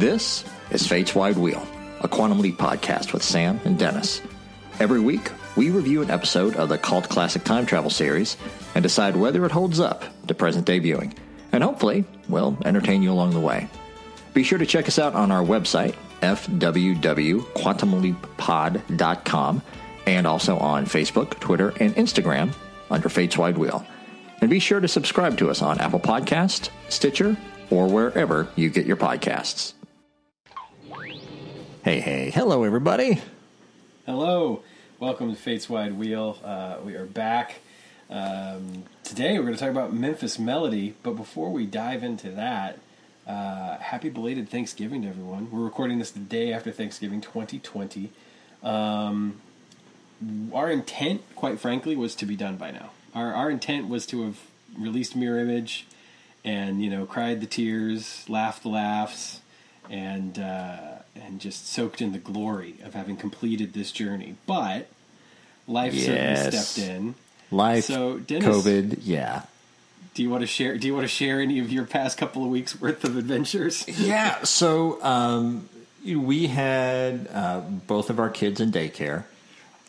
This is Fate's Wide Wheel, a Quantum Leap podcast with Sam and Dennis. Every week, we review an episode of the cult classic time travel series and decide whether it holds up to present day viewing, and hopefully, we'll entertain you along the way. Be sure to check us out on our website, fwwquantumleappod.com, and also on Facebook, Twitter, and Instagram under Fate's Wide Wheel. And be sure to subscribe to us on Apple Podcast, Stitcher, or wherever you get your podcasts. Hey, hey, hello, everybody. Hello, welcome to Fate's Wide Wheel. Uh, we are back. Um, today we're going to talk about Memphis Melody, but before we dive into that, uh, happy belated Thanksgiving to everyone. We're recording this the day after Thanksgiving 2020. Um, our intent, quite frankly, was to be done by now. Our, our intent was to have released Mirror Image and, you know, cried the tears, laughed the laughs, and, uh, and just soaked in the glory of having completed this journey. But life Yes. certainly stepped in. Life, So, Dennis- COVID, yeah. Do you want to share? Do you want to share any of your past couple of weeks worth of adventures? Yeah, so um, we had uh, both of our kids in daycare,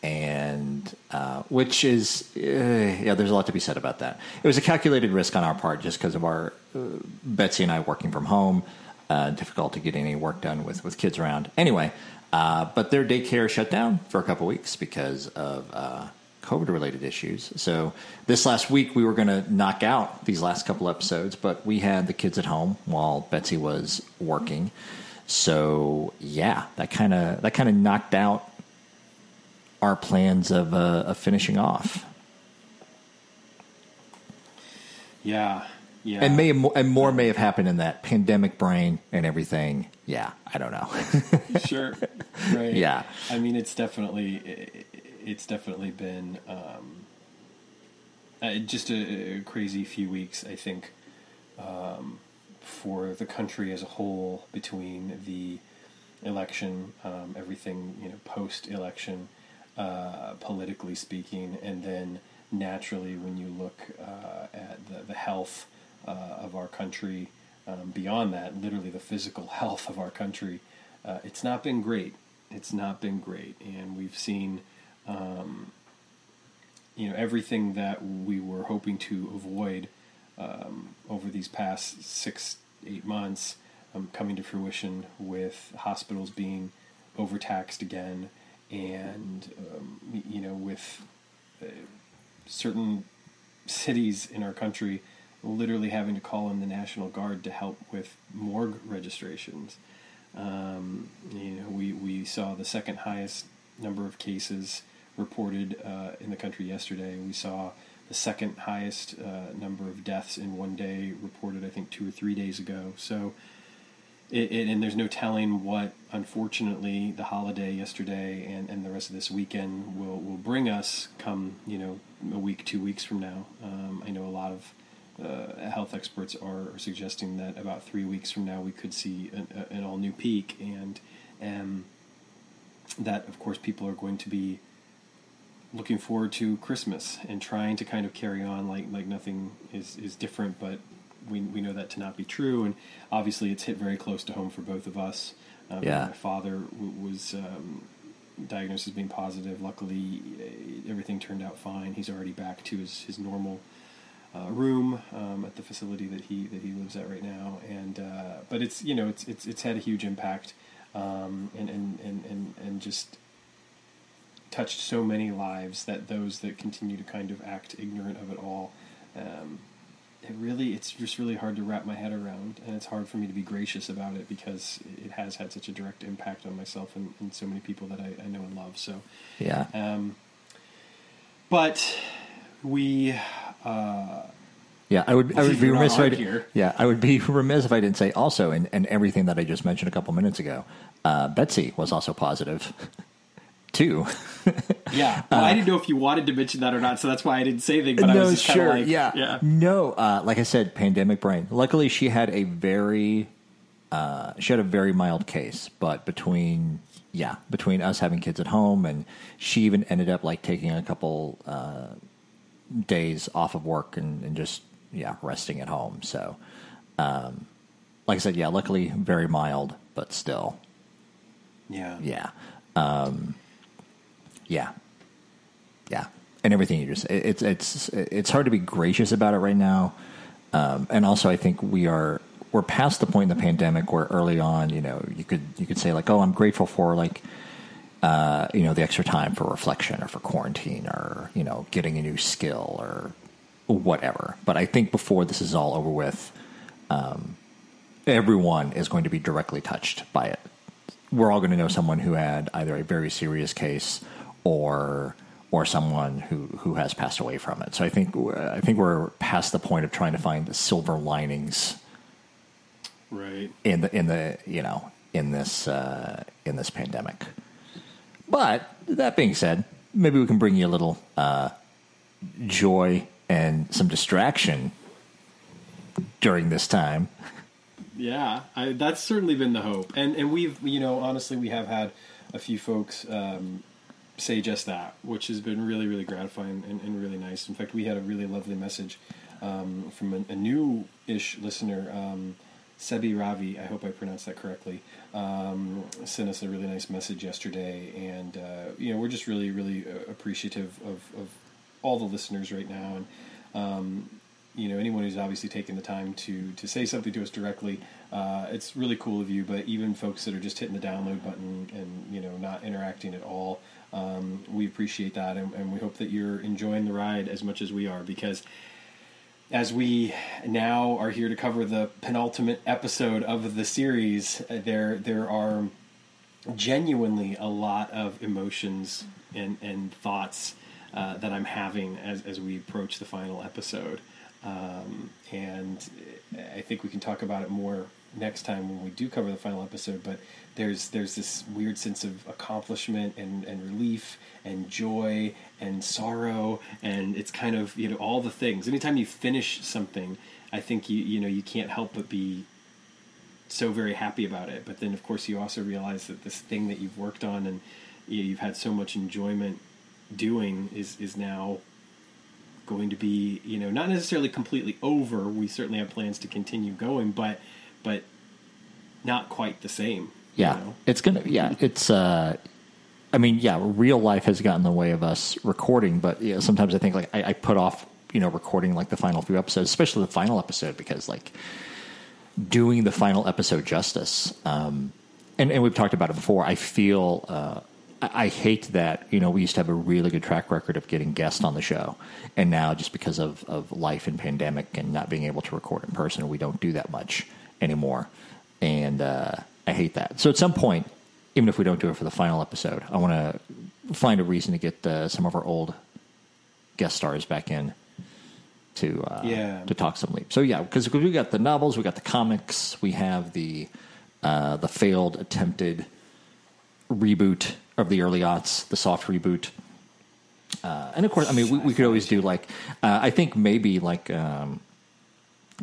and uh, which is uh, yeah, there's a lot to be said about that. It was a calculated risk on our part just because of our uh, Betsy and I working from home. Uh, difficult to get any work done with with kids around. Anyway, uh, but their daycare shut down for a couple weeks because of. Uh, COVID related issues. So this last week we were going to knock out these last couple episodes, but we had the kids at home while Betsy was working. So yeah, that kind of that kind of knocked out our plans of, uh, of finishing off. Yeah, yeah. And may and more may have happened in that pandemic brain and everything. Yeah, I don't know. sure, right? Yeah. I mean, it's definitely it's definitely been um, uh, just a, a crazy few weeks. I think um, for the country as a whole between the election, um, everything you know, post election, uh, politically speaking, and then naturally when you look uh, at the, the health uh, of our country, um, beyond that, literally the physical health of our country, uh, it's not been great. It's not been great, and we've seen, um, you know, everything that we were hoping to avoid um, over these past six, eight months um, coming to fruition with hospitals being overtaxed again, and um, you know, with uh, certain cities in our country literally having to call in the National Guard to help with morgue registrations. Um, you know, we, we saw the second highest number of cases reported uh, in the country yesterday. We saw the second highest uh, number of deaths in one day reported, I think, two or three days ago. So, it, it, and there's no telling what, unfortunately, the holiday yesterday and, and the rest of this weekend will, will bring us come, you know, a week, two weeks from now. Um, I know a lot of uh, health experts are, are suggesting that about three weeks from now we could see an, a- an all new peak, and um, that, of course, people are going to be looking forward to Christmas and trying to kind of carry on like like nothing is is different, but we we know that to not be true, and obviously it's hit very close to home for both of us. Um, Yeah. my father w- was um, diagnosed as being positive. Luckily, uh, everything turned out fine. He's already back to his his normal. Uh, room um, at the facility that he that he lives at right now, and uh, but it's you know it's it's it's had a huge impact, um, and, and and and and just touched so many lives that those that continue to kind of act ignorant of it all, um, it really it's just really hard to wrap my head around, and it's hard for me to be gracious about it because it has had such a direct impact on myself and, and so many people that I, I know and love. So, Yeah. um, but we uh, Yeah, I would. I would be remiss if I did-. Yeah, I would be remiss if I didn't say also, and, and everything that I just mentioned a couple minutes ago. Uh, Betsy was also positive, too. yeah. Well, I didn't know if you wanted to mention that or not, so that's why I didn't say anything. But I was just of like, yeah, yeah. No, uh, like I said, pandemic brain. Luckily, she had a very, uh, she had a very mild case. But between, yeah, between us having kids at home, and she even ended up like taking a couple uh, days off of work and, and just yeah resting at home. So, um, like I said, yeah, luckily very mild, but still, Yeah. yeah, um, yeah, yeah, and everything you just it- it's it's it's hard to be gracious about it right now, um, and also I think we are we're past the point in the pandemic where early on, you know, you could you could say like, oh, I'm grateful for like. Uh, you know, the extra time for reflection or for quarantine or, you know, getting a new skill or whatever. But I think before this is all over with, um, everyone is going to be directly touched by it. We're all going to know someone who had either a very serious case or or someone who, who has passed away from it. So I think I think we're past the point of trying to find the silver linings Right. in the in the you know in this uh, in this pandemic. But that being said, maybe we can bring you a little uh, joy and some distraction during this time. Yeah, I, that's certainly been the hope, and and we've you know honestly we have had a few folks um, say just that, which has been really really gratifying and, and really nice. In fact, we had a really lovely message um, from a, a new-ish listener, um, Sebi Ravi. I hope I pronounced that correctly. Um, sent us a really nice message yesterday, and uh, you know we're just really really uh, appreciative of, of all the listeners right now, and um, you know anyone who's obviously taken the time to to say something to us directly uh, it's really cool of you but even folks that are just hitting the download button and you know not interacting at all um, we appreciate that and, and we hope that you're enjoying the ride as much as we are because as we now are here to cover the penultimate episode of the series uh, there there are genuinely a lot of emotions and, and thoughts uh, that I'm having as, as we approach the final episode. Um, and I think we can talk about it more next time when we do cover the final episode. But there's there's this weird sense of accomplishment and, and relief and joy and sorrow, and it's kind of you know all the things. Anytime you finish something, I think you you know you can't help but be so very happy about it. But then, of course, you also realize that this thing that you've worked on and you've had so much enjoyment doing is is now going to be you know not necessarily completely over. We certainly have plans to continue going, but but not quite the same. you Yeah, know? it's gonna. Yeah, it's. uh I mean, yeah, real life has gotten in the way of us recording, but yeah, sometimes I think like I, I put off, you know, recording like the final few episodes, especially the final episode, because like doing the final episode justice. Um, and, and we've talked about it before. I feel uh, I, I hate that you know we used to have a really good track record of getting guests on the show, and now just because of of life and pandemic and not being able to record in person, we don't do that much anymore, and uh, I hate that. So at some point, even if we don't do it for the final episode, I want to find a reason to get uh, some of our old guest stars back in to uh, Yeah. to talk some leap. So yeah, because we got the novels, we got the comics, we have the uh, the failed attempted reboot of the early aughts, the soft reboot. Uh, and of course, I mean, we, we could always do like, uh, I think maybe like um,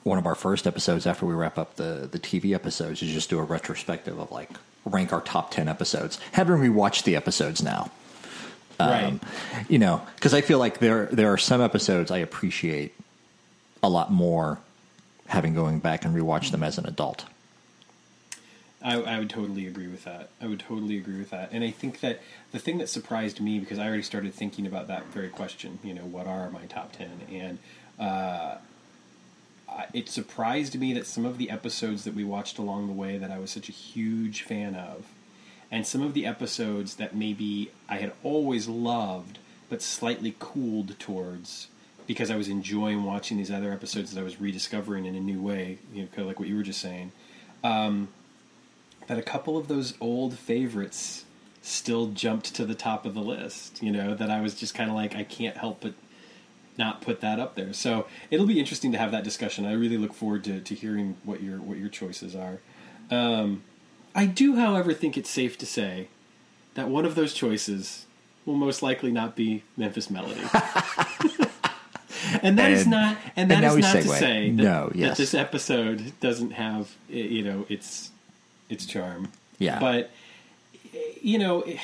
one of our first episodes after we wrap up the, the TV episodes is just do a retrospective of like rank our top 10 episodes. Having rewatched the episodes now. right. Um, you know, because I feel like there there are some episodes I appreciate a lot more having going back and rewatch them as an adult. I, I would totally agree with that. I would totally agree with that. And I think that the thing that surprised me, because I already started thinking about that very question, you know, what are my top 10? And uh, It surprised me that some of the episodes that we watched along the way that I was such a huge fan of, and some of the episodes that maybe I had always loved, but slightly cooled towards because I was enjoying watching these other episodes that I was rediscovering in a new way, you know, kind of like what you were just saying um, that a couple of those old favorites still jumped to the top of the list. You know, that I was just kind of like, I can't help but not put that up there. So it'll be interesting to have that discussion. I really look forward to, to hearing what your what your choices are. Um, I do, however, think it's safe to say that one of those choices will most likely not be Memphis Melody. and that is And- not and and that now is not to say that, No, that this episode doesn't have eh, you know its its charm. Yeah. But eh, you know, eh,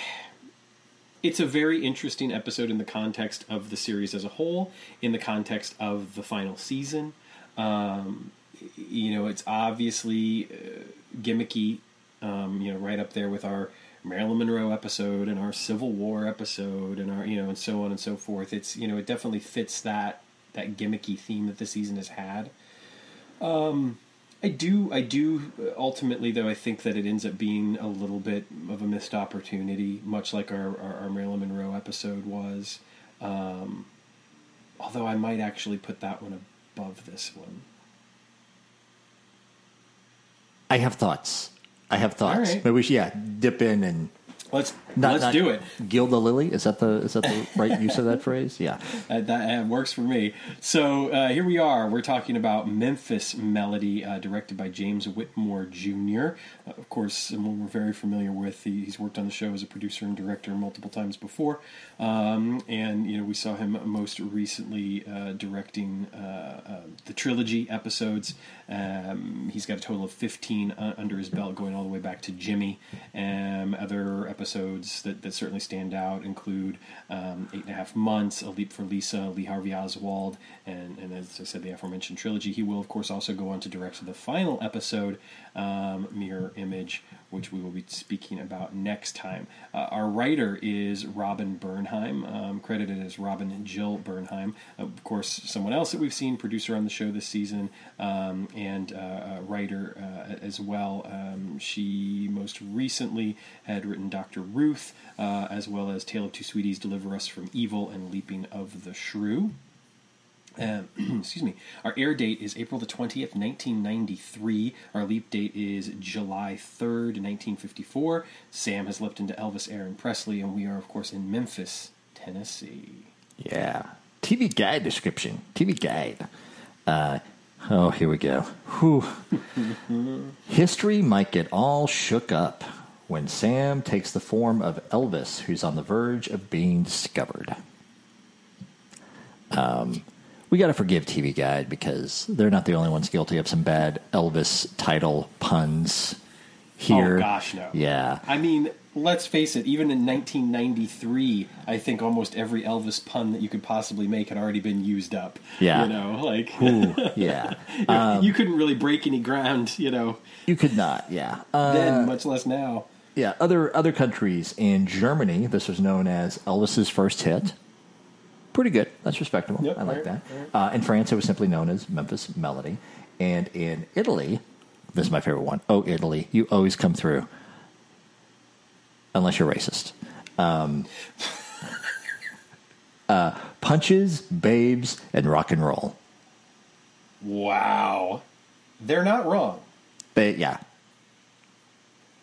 it's a very interesting episode in the context of the series as a whole, in the context of the final season. Um, you know, it's obviously uh, gimmicky, um, you know, right up there with our Marilyn Monroe episode and our Civil War episode and our, you know, and so on and so forth. It's, you know, it definitely fits that that gimmicky theme that the season has had. Um, I do, I do. Ultimately, though, I think that it ends up being a little bit of a missed opportunity, much like our our, our Marilyn Monroe episode was. Um, although I might actually put that one above this one. I have thoughts. I have thoughts. All right. Maybe we should, yeah, dip in and Let's not, let's not do it. Gild the lily. Is that the is that the right use of that phrase? Yeah. Uh, that uh, works for me. So uh, here we are. We're talking about Memphis Melody, uh, directed by James Whitmore Jr. Uh, of course, someone we're very familiar with. He, he's worked on the show as a producer and director multiple times before, um, and you know we saw him most recently uh, directing the trilogy episodes. Um, he's got a total of fifteen under his belt, going all the way back to Jimmy. Um, other episodes that, that certainly stand out include um, Eight and a Half Months, A Leap for Lisa, Lee Harvey Oswald, and, and as I said, the aforementioned trilogy. He will, of course, also go on to direct the final episode, um, Mirror Image, which we will be speaking about next time. Uh, our writer is Robin Bernheim, um, credited as Robin Jill Bernheim. of course, someone else that we've seen, producer on the show this season, um, and uh, writer uh, as well. Um, she most recently had written Dr. Ruth, uh, as well as Tale of Two Sweeties, Deliver Us from Evil, and Leaping of the Shrew. Um, excuse me. Our air date is April the 20th, 1993. Our leap date is July 3rd, 1954. Sam has leapt into Elvis, Aaron Presley, and we are, of course, in Memphis, Tennessee. Yeah. TV guide description. TV guide. Uh, oh, here we go. Whew. History might get all shook up when Sam takes the form of Elvis, who's on the verge of being discovered. Um, we got to forgive TV Guide because they're not the only ones guilty of some bad Elvis title puns here. Oh gosh, no. Yeah. I mean, let's face it. Even in 1993, I think almost every Elvis pun that you could possibly make had already been used up. Yeah. You know, like Ooh, yeah. you couldn't really break any ground. You know, You could not. Yeah. Uh, then much less now. yeah. Other other countries in Germany, this was known as Elvis's first hit. Pretty good. That's respectable. Yep, I like right, that. right. Uh, in France, it was simply known as Memphis Melody, and in Italy, this is my favorite one. Oh, Italy, you always come through, unless you're racist. Um, uh, punches, babes, and rock and roll. Wow, they're not wrong. But yeah,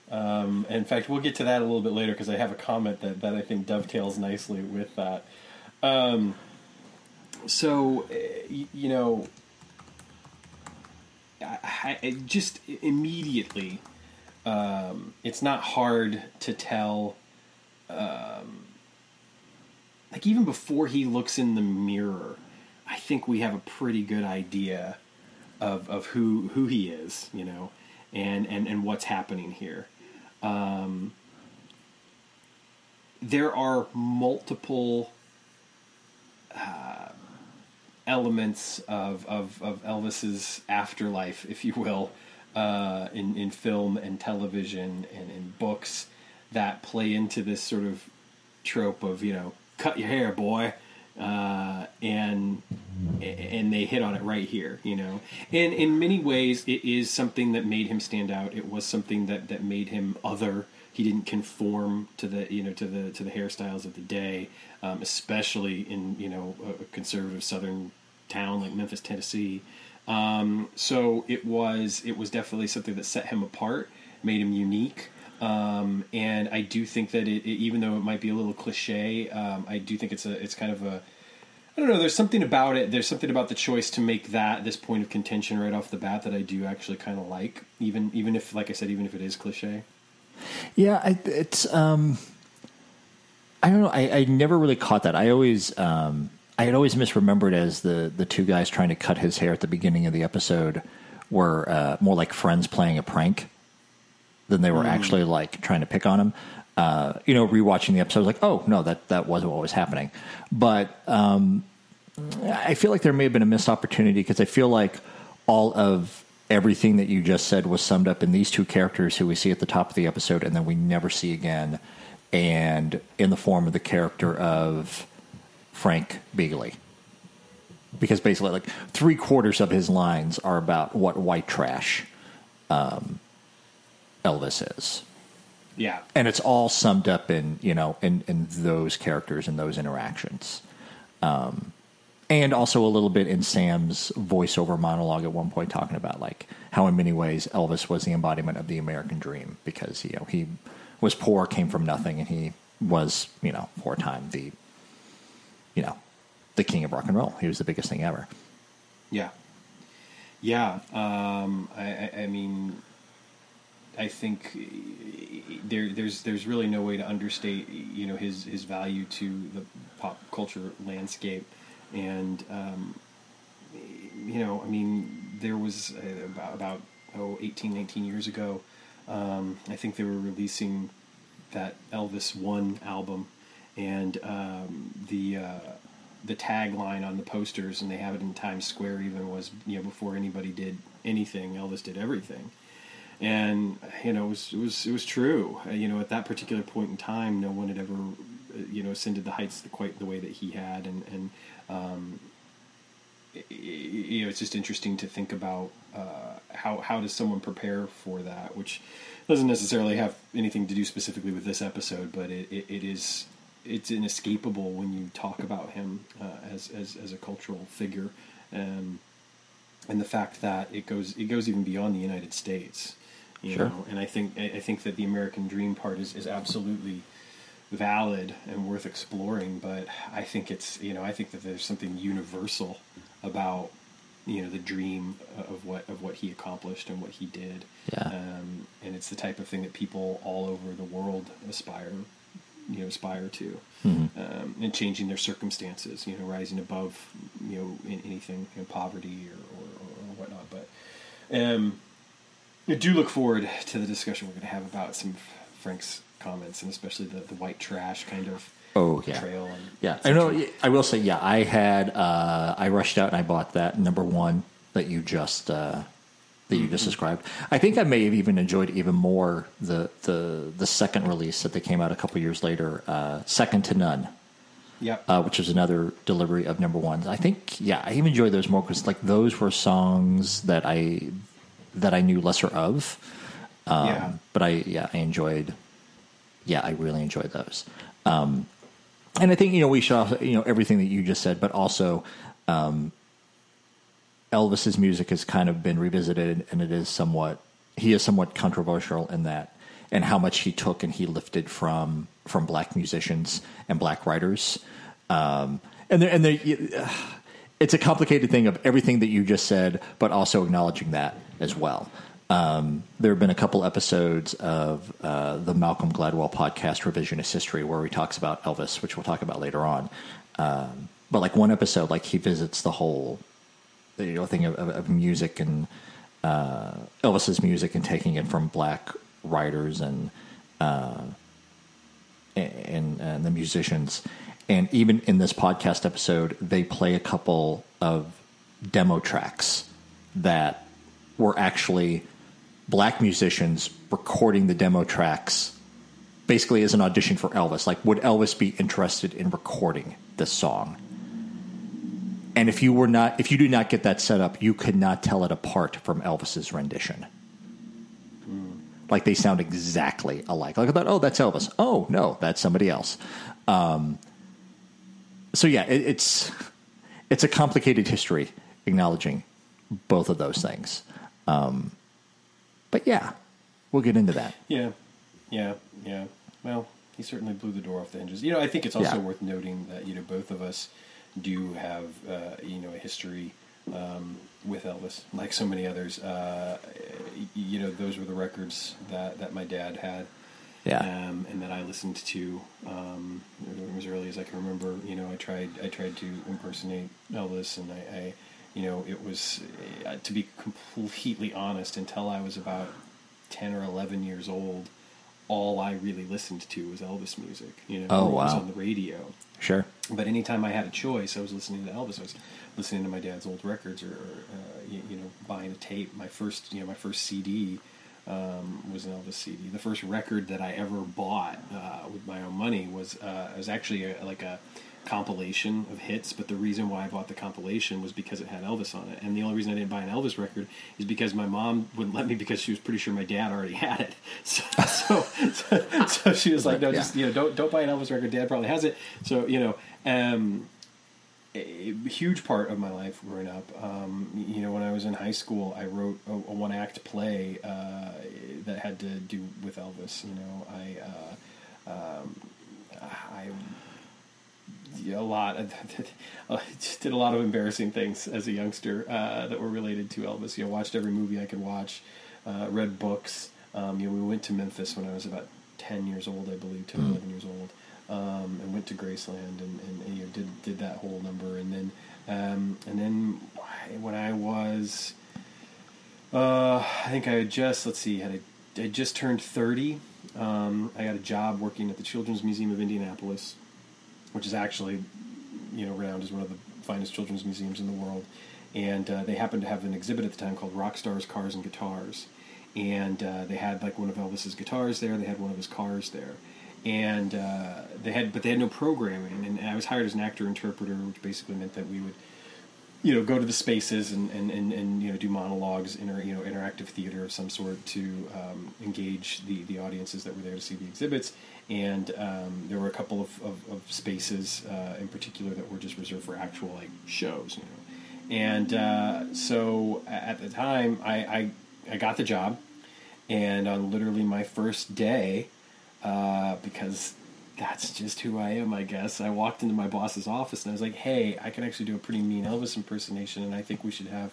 Um, in fact, we'll get to that a little bit later because I have a comment that, that I think dovetails nicely with that. Um, so, uh, you know, I, I just immediately, um, it's not hard to tell. Um, like even before he looks in the mirror, I think we have a pretty good idea of of who who he is, you know, and and and what's happening here. Um, there are multiple uh, elements of, of of Elvis's afterlife, if you will, uh, in in film and television and in books that play into this sort of trope of you know cut your hair, boy. Uh, and and they hit on it right here, you know. And in many ways, it is something that made him stand out. It was something that, that made him other. He didn't conform to the you know to the to the hairstyles of the day, um, especially in you know a conservative southern town like Memphis, Tennessee. Um, so it was it was definitely something that set him apart, made him unique. Um, and I do think that it, it, even though it might be a little cliche, um, I do think it's a it's kind of a I don't know. There's something about it. There's something about the choice to make that this point of contention right off the bat that I do actually kind of like, even even if, like I said, even if it is cliche. Yeah, I, it's. Um, I don't know. I, I never really caught that. I always, um, I had always misremembered as the the two guys trying to cut his hair at the beginning of the episode were uh, more like friends playing a prank than they were actually like trying to pick on him. Uh, you know, rewatching the episode, I was like, oh no, that that wasn't what was happening. But um, I feel like there may have been a missed opportunity because I feel like all of everything that you just said was summed up in these two characters who we see at the top of the episode and then we never see again, and in the form of the character of Frank Begley. Because basically, like three quarters of his lines are about what white trash um, Elvis is Yeah. and it's all summed up in you know in in those characters and those interactions um and also a little bit in Sam's voiceover monologue at one point talking about like how in many ways Elvis was the embodiment of the American dream because you know he was poor came from nothing and he was you know for a time the you know the king of rock and roll. He was the biggest thing ever. Yeah, yeah. Um, I, I, I mean, I think there, there's there's really no way to understate you know his his value to the pop culture landscape, and um, you know, I mean, there was uh, about about oh 18, 19 years ago. Um, I think they were releasing that Elvis One album, and um, the uh, the tagline on the posters, and they have it in Times Square. Even was you know before anybody did anything, Elvis did everything, and you know it was it was it was true. Uh, you know at that particular point in time, no one had ever uh, you know ascended the heights quite the way that he had, and and um, you know it's just interesting to think about uh, how how does someone prepare for that, which doesn't necessarily have anything to do specifically with this episode, but it, it, it is it's inescapable when you talk about him uh, as, as as a cultural figure, um, and the fact that it goes it goes even beyond the United States, you Sure. know. And I think I I think that the American dream part is is absolutely valid and worth exploring. But I think it's you know I think that there's something universal about you know the dream of what of what he accomplished and what he did. Yeah. Um, and it's the type of thing that people all over the world aspire you know aspire to um, and changing their circumstances you know rising above you know in anything you know, poverty or, or, or whatnot but um, I do look forward to the discussion we're going to have about some of Frank's comments and especially the, the white trash kind of Oh yeah, trail and yeah. I know. I will say, yeah. I had. Uh, I rushed out and I bought that number one that you just uh, that you just described. I think I may have even enjoyed even more the the the second release that they came out a couple years later, uh, Second to None, yep uh, which is another delivery of number ones. I think, yeah, I even enjoyed those more because like those were songs that I that I knew lesser of. Um, Yeah. But I, yeah, I enjoyed. Yeah, I really enjoyed those. Um, and I think you know we should also you know everything that you just said, but also um, Elvis's music has kind of been revisited, and it is somewhat he is somewhat controversial in that, and how much he took and he lifted from from black musicians and black writers, um, and there, and there, it's a complicated thing of everything that you just said, but also acknowledging that as well. Um, there have been a couple episodes of uh, the Malcolm Gladwell podcast, Revisionist History, where he talks about Elvis, which we'll talk about later on. Um, but like one episode, like he visits the whole you know thing of, of, of music and uh, Elvis's music and taking it from black writers and uh, and, and the musicians. And even in this podcast episode, they play a couple of demo tracks that were actually black musicians recording the demo tracks basically as an audition for Elvis. Like, would Elvis be interested in recording this song? And if you were not, if you do not get that set up, you could not tell it apart from Elvis's rendition. Like they sound exactly alike. Like I thought, oh, that's Elvis. Oh no, that's somebody else. Um, so yeah, it, it's it's a complicated history acknowledging both of those things. Um, but yeah, we'll get into that. Yeah, yeah, yeah. Well, he certainly blew the door off the hinges. You know, I think it's also Yeah. worth noting that you know both of us do have uh, you know a history um, with Elvis, like so many others. Uh, you know, those were the records that that my dad had. Yeah. Um, and that I listened to um, as early as I can remember. You know, I tried I tried to impersonate Elvis, and I, I you know, it was uh, to be completely honest until I was about ten or eleven years old. All I really listened to was Elvis music. You know, Oh, or it was wow. on the radio. Sure. But anytime I had a choice, I was listening to Elvis. I was listening to my dad's old records, or, or uh, you, you, know, buying a tape. My first, you know, my first CD um, was an Elvis CD. The first record that I ever bought uh, with my own money was uh, was actually a, like a compilation of hits, but the reason why I bought the compilation was because it had Elvis on it. And the only reason I didn't buy an Elvis record is because my mom wouldn't let me because she was pretty sure my dad already had it. So so, so, so she was like, no, yeah. just you know, don't don't buy an Elvis record. Dad probably has it. So you know, um, a huge part of my life growing up. Um, you know, when I was in high school, I wrote a, a one act play uh, that had to do with Elvis. You know, I uh, um, I a lot. I just did a lot of embarrassing things as a youngster uh, that were related to Elvis. You know, watched every movie I could watch, uh, read books. Um, you know, we went to Memphis when I was about ten years old, I believe, 10 mm. 11 years old, um, and went to Graceland and, and, and, you know did did that whole number, and then um, and then when I was, uh, I think I had just let's see, had I, I just turned thirty. Um, I got a job working at the Children's Museum of Indianapolis which is actually, you know, renowned as one of the finest children's museums in the world. And uh, they happened to have an exhibit at the time called Rock Stars, Cars, and Guitars. And uh, they had like one of Elvis's guitars there. They had one of his cars there, and uh, they had, but they had no programming. And, and I was hired as an actor interpreter, which basically meant that we would you know, go to the spaces and, and, and, and you know do monologues, inter, you know, interactive theater of some sort to um, engage the, the audiences that were there to see the exhibits. And um, there were a couple of, of, of spaces uh, in particular that were just reserved for actual like shows, you know. And uh, so at the time, I, I, I got the job, and on literally my first day, uh, because that's just who I am, I guess. I walked into my boss's office and I was like, "Hey, I can actually do a pretty mean Elvis impersonation, and I think we should have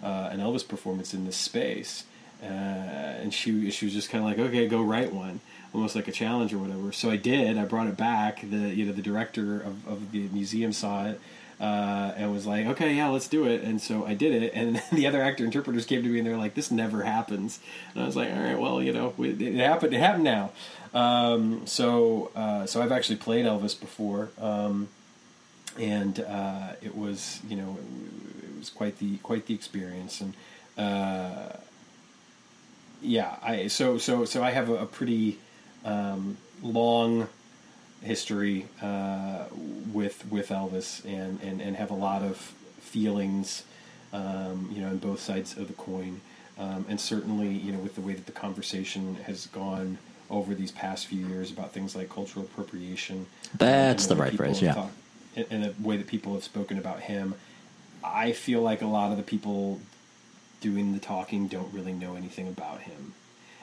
uh, an Elvis performance in this space." Uh, and she she was just kind of like, "Okay, go write one," almost like a challenge or whatever. So I did. I brought it back. The you know the director of, of the museum saw it. Uh, and was like, okay, yeah, let's do it. And so I did it. And the other actor interpreters came to me and they're like, this never happens. And I was like, all right, well, you know, it, it happened. It happened now. Um, so, uh, so I've actually played Elvis before, um, and uh, it was, you know, it was quite the quite the experience, and uh, yeah, I so so so I have a, a pretty um, long history uh, with with Elvis, and, and and have a lot of feelings, um, you know, on both sides of the coin. Um, and certainly, you know, with the way that the conversation has gone over these past few years about things like cultural appropriation. That's the right phrase, yeah. Talk, and the way that people have spoken about him. I feel like a lot of the people doing the talking don't really know anything about him.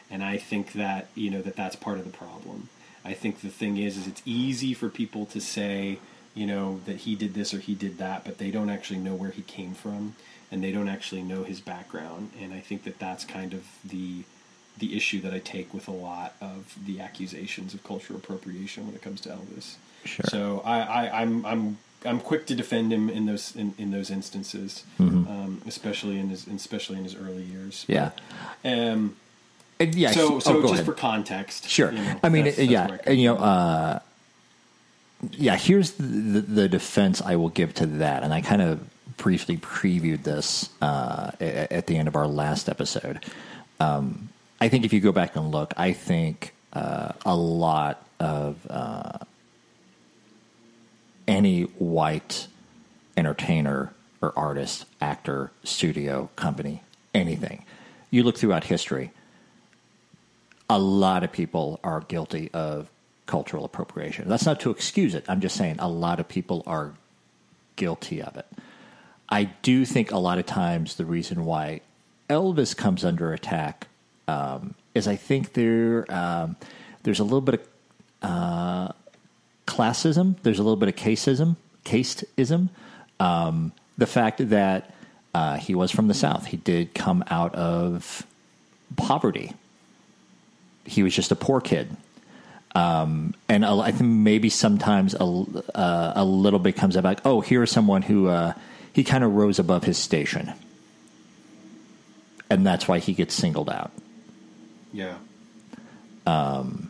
And I think that, you know, that that's part of the problem. I think the thing is, is it's easy for people to say, you know, that he did this or he did that, but they don't actually know where he came from and they don't actually know his background. And I think that that's kind of the the issue that I take with a lot of the accusations of cultural appropriation when it comes to Elvis. Sure. So I, I, I'm I'm I'm quick to defend him in those in, in those instances, mm-hmm. um, especially in his especially in his early years. Yeah. um, yeah. So so oh, just ahead. for context, sure. You know, I mean, that's, that's yeah, you know, uh, yeah. Here's the, the, the defense I will give to that, and I kind of briefly previewed this uh, at the end of our last episode. Um, I think if you go back and look, I think uh, a lot of uh, any white entertainer or artist, actor, studio, company, anything, you look throughout history, a lot of people are guilty of cultural appropriation. That's not to excuse it. I'm just saying a lot of people are guilty of it. I do think a lot of times the reason why Elvis comes under attack um, is I think there um, there's a little bit of uh, classism. There's a little bit of caseism, casteism. Um, the fact that uh, he was from the South, he did come out of poverty. He was just a poor kid. Um, and I think maybe sometimes a, uh, a little bit comes about, oh, here's someone who uh, he kind of rose above his station. And that's why he gets singled out. Yeah. Um,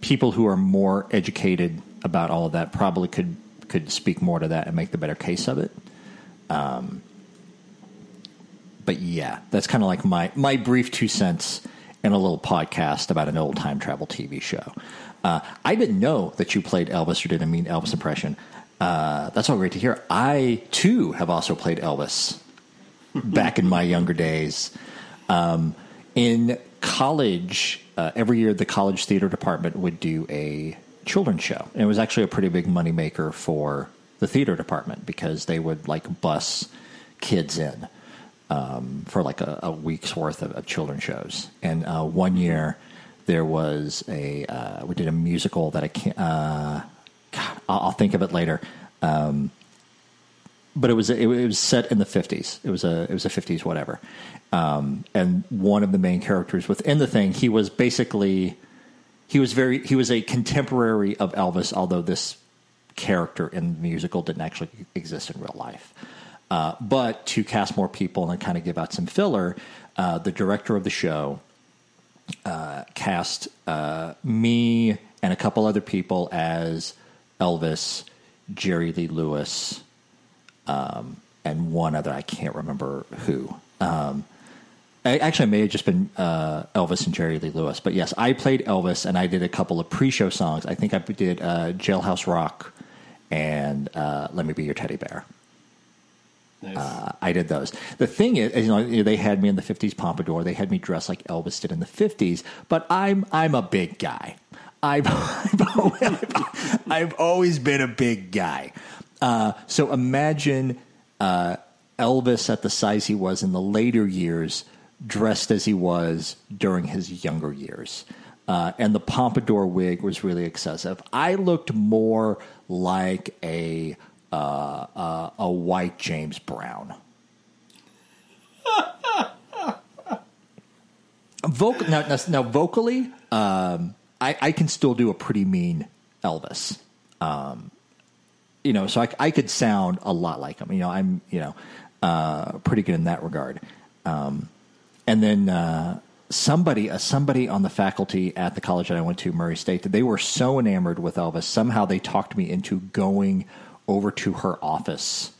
people who are more educated about all of that probably could could speak more to that and make the better case of it. Um, but yeah, that's kind of like my my brief two cents in a little podcast about an old time travel TV show. Uh, I didn't know that you played Elvis or did a mean Elvis impression. Uh, that's all great to hear. I too have also played Elvis back in my younger days. Um, in college, uh, every year the college theater department would do a children's show. And it was actually a pretty big moneymaker for the theater department because they would like bus kids in um, for like a, a, week's worth of, of children's shows. And uh, one year there was a uh, we did a musical that I can't. Uh, God, I'll, think of it later. Um, but it was it, was set in the fifties. It was a it was a fifties whatever. Um, and one of the main characters within the thing, he was basically he was very he was a contemporary of Elvis, although this character in the musical didn't actually exist in real life. Uh, but to cast more people and kind of give out some filler, uh, the director of the show uh, cast uh, me and a couple other people as Elvis, Jerry Lee Lewis, um, and one other I can't remember who. Um, I, actually, it may have just been uh, Elvis and Jerry Lee Lewis, but yes, I played Elvis and I did a couple of pre-show songs. I think I did uh, "Jailhouse Rock" and "Let Me Be Your Teddy Bear." Uh, I did those. The thing is, you know, they had me in the '50s pompadour. They had me dressed like Elvis did in the '50s. But I'm I'm a big guy. I've I've, always, I've always been a big guy. Uh, so imagine uh, Elvis at the size he was in the later years, dressed as he was during his younger years. Uh, and the pompadour wig was really excessive. I looked more like a uh, uh, a white James Brown. Vocal now, now, now vocally, um, I, I, can still do a pretty mean Elvis. Um, you know, so I, I, could sound a lot like him. You know, I'm you know uh, pretty good in that regard. Um, and then uh, somebody, uh, somebody on the faculty at the college that I went to, Murray State, they were so enamored with Elvis. Somehow they talked me into going over to her office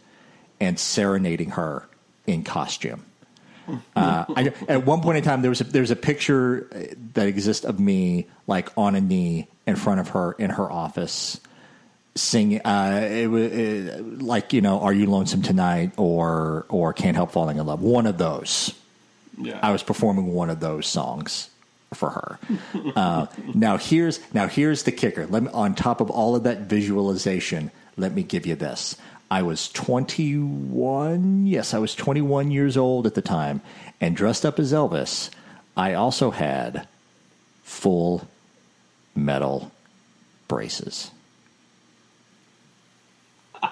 and serenading her in costume. Uh, I, at one point in time, there was a, there's a picture that exists of me like on a knee in front of her in her office, singing. Uh, it was it, like you know, "Are You Lonesome Tonight?" or or "Can't Help Falling in Love." One of those. Yeah. I was performing one of those songs for her. uh, now here's now here's the kicker. Let me, on top of all of that visualization, let me give you this. I was 21. Yes, I was 21 years old at the time and dressed up as Elvis. I also had full metal braces.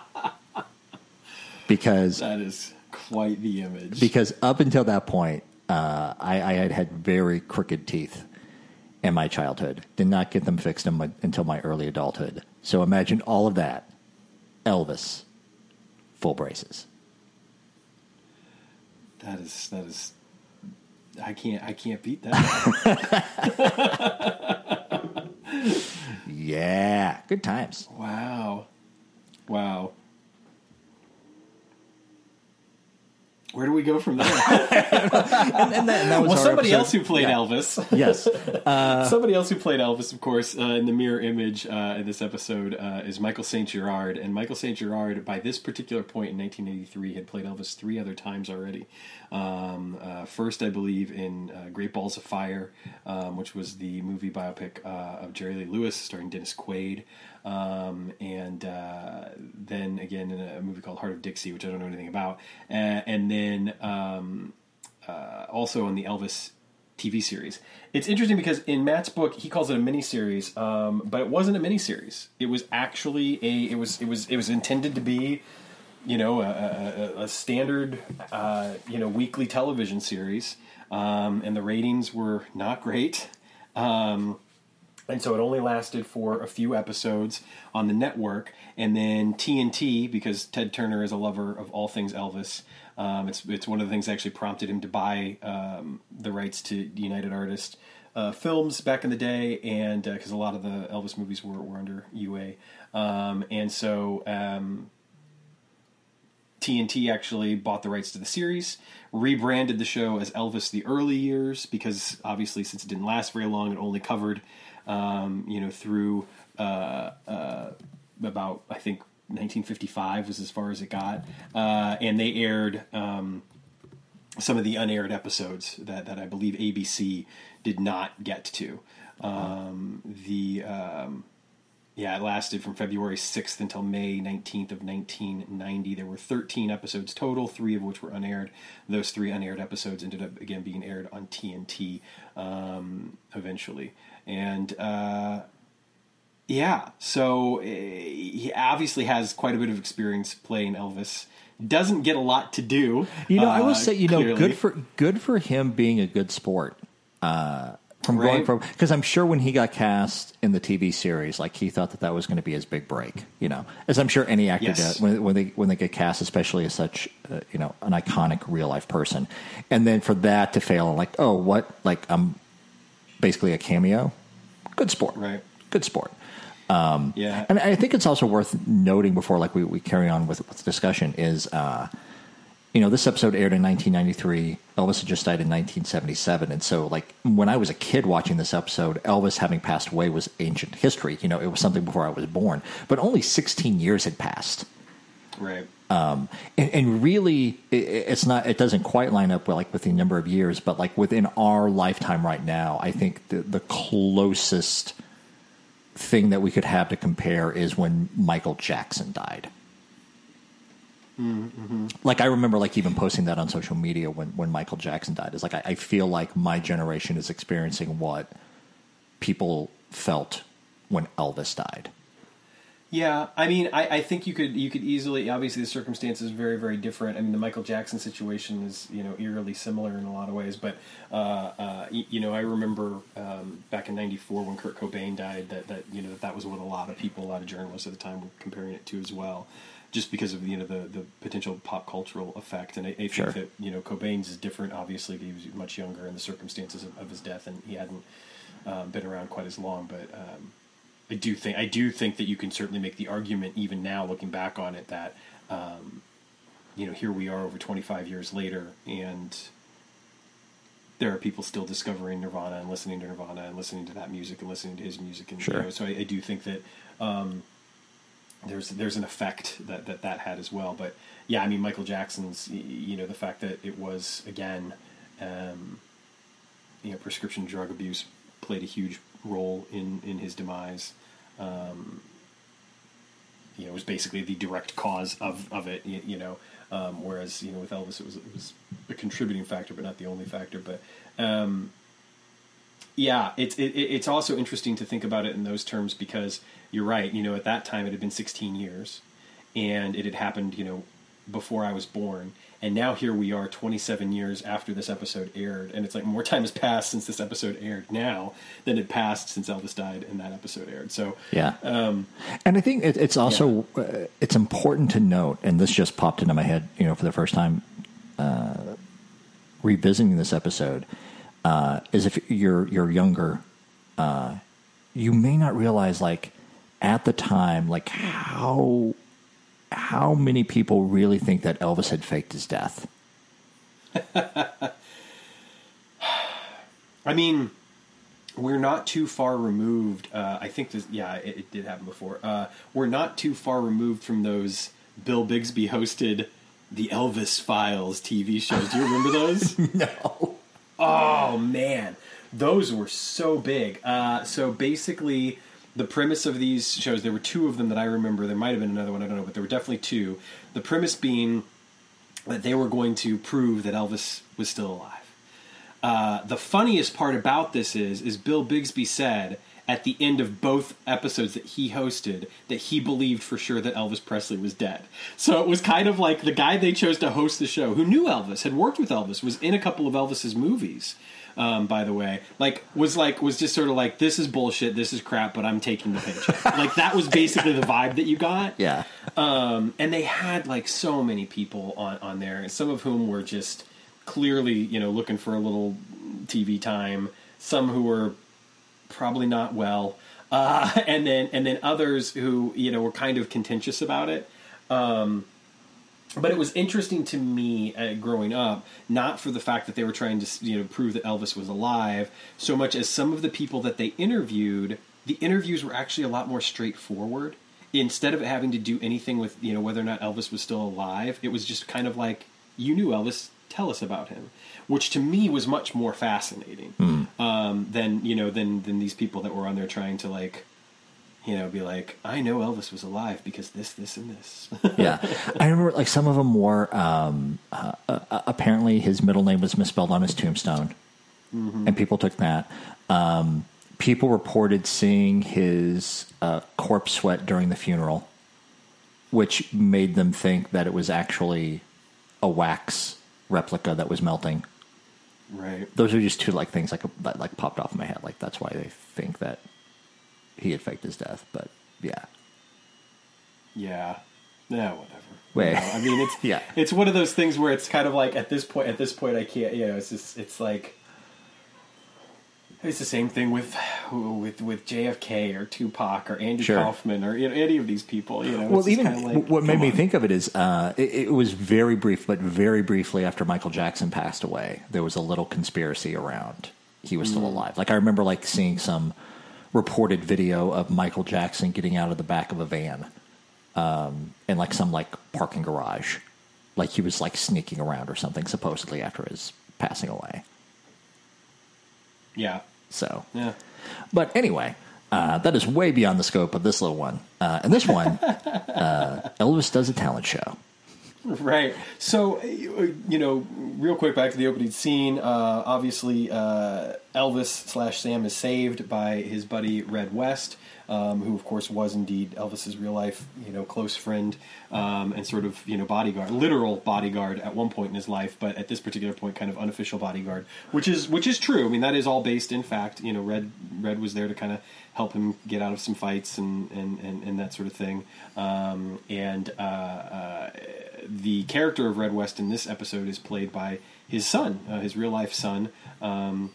because that is quite the image. Because up until that point, uh, I, I, had had very crooked teeth in my childhood. Did not get them fixed my, until my early adulthood. So imagine all of that Elvis, full braces. That is that is. I can't I can't beat that. yeah, good times. Wow, wow. Where do we go from there? and, and, that, and that well, somebody episode. else who played yeah. Elvis. Yes, uh, somebody else who played Elvis, of course, uh, in the mirror image uh, in this episode uh, is Michael Saint Gerard, and Michael Saint Gerard, by this particular point in 1983, had played Elvis three other times already. Um, uh, first, I believe, in uh, Great Balls of Fire, um, which was the movie biopic of Jerry Lee Lewis, starring Dennis Quaid. Um, and uh, then again in a movie called Heart of Dixie, which I don't know anything about, uh, and then um, uh, also in the Elvis TV series. It's interesting because in Matt's book he calls it a miniseries, um, but it wasn't a miniseries. It was actually a it was it was it was intended to be you know a, a, a standard uh, you know weekly television series, um, and the ratings were not great. Um, and so it only lasted for a few episodes on the network, and then TNT, because Ted Turner is a lover of all things Elvis. Um, it's it's one of the things that actually prompted him to buy um, the rights to United Artists uh, films back in the day, and because a lot of the Elvis movies were, were under UA, um, and so um, TNT actually bought the rights to the series, rebranded the show as Elvis: The Early Years because obviously since it didn't last very long, it only covered um, you know through uh, uh, about I think 1955 was as far as it got, uh, and they aired um, some of the unaired episodes that that I believe ABC did not get to. Um, the um, yeah, it lasted from February 6th until May 19th of 1990. There were 13 episodes total, three of which were unaired. Those three unaired episodes ended up again being aired on TNT um, eventually. And uh, yeah, so uh, he obviously has quite a bit of experience playing Elvis. Doesn't get a lot to do. You know, I will uh, say, you know, good for good for him being a good sport. Uh, from going from because I'm sure when he got cast in the TV series, like he thought that that was going to be his big break. You know, as I'm sure any actor Yes. does when, when they when they get cast, especially as such uh, you know an iconic real life person, and then for that to fail, like oh what like I'm basically a cameo. Good sport, Right. Good sport. Yeah. And I think it's also worth noting before, like we, we carry on with, with the discussion, is uh, you know this episode aired in 1993. Elvis had just died in 1977, and so like when I was a kid watching this episode, Elvis having passed away was ancient history. You know, it was something before I was born, but only 16 years had passed. right. Um, and, and really, it, it's not. It doesn't quite line up with like with the number of years, but like within our lifetime right now, I think the, the closest thing that we could have to compare is when Michael Jackson died. Like I remember, like even posting that on social media when when Michael Jackson died. Is like I, I feel like my generation is experiencing what people felt when Elvis died. Yeah, I mean, I, I think you could you could easily. Obviously, the circumstances are very very different. I mean, the Michael Jackson situation is you know eerily similar in a lot of ways. But uh, uh, you know, I remember um, back in '94 when Kurt Cobain died, that that you know that, that was what a lot of people, a lot of journalists at the time were comparing it to as well, just because of you know the the potential pop cultural effect. And I, I think Sure. that you know Cobain's is different. Obviously, he was much younger in the circumstances of, of his death, and he hadn't um, been around quite as long. But um, I do think I do think that you can certainly make the argument, even now looking back on it, that um, you know here we are over 25 years later, and there are people still discovering Nirvana and listening to Nirvana and listening to that music and listening to his music, and Sure. you know, so I, I do think that um, there's there's an effect that, that that had as well. But yeah, I mean Michael Jackson's you know the fact that it was again um, you know prescription drug abuse played a huge role in in his demise. Um, you know, was basically the direct cause of of it. You, you know, um, whereas you know with Elvis it was it was a contributing factor, but not the only factor. But um, yeah, it's it, it- it's also interesting to think about it in those terms because you're right. You know, at that time it had been 16 years, and it had happened. You know, before I was born, and now here we are, 27 years after this episode aired, and it's like more time has passed since this episode aired now than it passed since Elvis died and that episode aired. So Yeah. um, And I think it, it's also uh, it's important to note, and this just popped into my head, you know, for the first time, uh, revisiting this episode, uh, is if you're you're younger, uh, you may not realize, like at the time, like how how many people really think that Elvis had faked his death. I mean, we're not too far removed. Uh, I think this, yeah, it, it did happen before. Uh, we're not too far removed from those Bill Bixby hosted the Elvis Files TV shows. Do you remember those? No. Oh man, those were so big. Uh, so basically, the premise of these shows, there were two of them that I remember. There might have been another one, I don't know, but there were definitely two. The premise being that they were going to prove that Elvis was still alive. Uh, the funniest part about this is, is Bill Bixby said at the end of both episodes that he hosted that he believed for sure that Elvis Presley was dead. So it was kind of like the guy they chose to host the show, who knew Elvis, had worked with Elvis, was in a couple of Elvis's movies. Um, by the way, like was like was just sort of like this is bullshit, this is crap, but I'm taking the paycheck. like that was basically the vibe that you got Yeah. um, and they had like so many people on on there, and some of whom were just clearly you know looking for a little TV time. some who were probably not well, uh, and then and then others who you know were kind of contentious about it. Um, but it was interesting to me uh, growing up, not for the fact that they were trying to you know prove that Elvis was alive, so much as some of the people that they interviewed. The interviews were actually a lot more straightforward. Instead of having to do anything with you know whether or not Elvis was still alive, it was just kind of like you knew Elvis, tell us about him, which to me was much more fascinating Hmm. um, than you know than than these people that were on there trying to like you know be like I know Elvis was alive because this this and this. yeah, I remember like some of them were. Um, uh, uh, apparently, his middle name was misspelled on his tombstone, and people took that. Um, people reported seeing his uh, corpse sweat during the funeral, which made them think that it was actually a wax replica that was melting. right. Those are just two like things like that like popped off in my head. Like that's why they think that he had faked his death. But yeah, Yeah. Yeah, whatever. Wait. You know, I mean, it's Yeah. it's one of those things where it's kind of like at this point, at this point, I can't. You know, it's just it's like it's the same thing with with with JFK or Tupac or Andy Sure. Kaufman or you know, any of these people. You know, Well, even like, what made come me think of it is uh, it, it was very brief, but very briefly after Michael Jackson passed away, there was a little conspiracy around he was still Mm. alive. Like I remember, like seeing some reported video of Michael Jackson getting out of the back of a van um, in like some like parking garage, like he was like sneaking around or something, supposedly after his passing away. Yeah. So Yeah. but anyway, uh, that is way beyond the scope of this little one. Uh, and this one, uh, Elvis does a talent show. Right. So, uh, you know, real quick back to the opening scene. Uh, obviously, uh, Elvis slash Sam is saved by his buddy Red West, um, who, of course, was indeed Elvis's real life, you know, close friend um, and sort of, you know, bodyguard, literal bodyguard at one point in his life, but at this particular point, kind of unofficial bodyguard, which is which is true. I mean, that is all based in fact. You know, Red Red was there to kind of help him get out of some fights and and, and, and that sort of thing. Um, and uh, uh, the character of Red West in this episode is played by his son, uh, his real life son, um,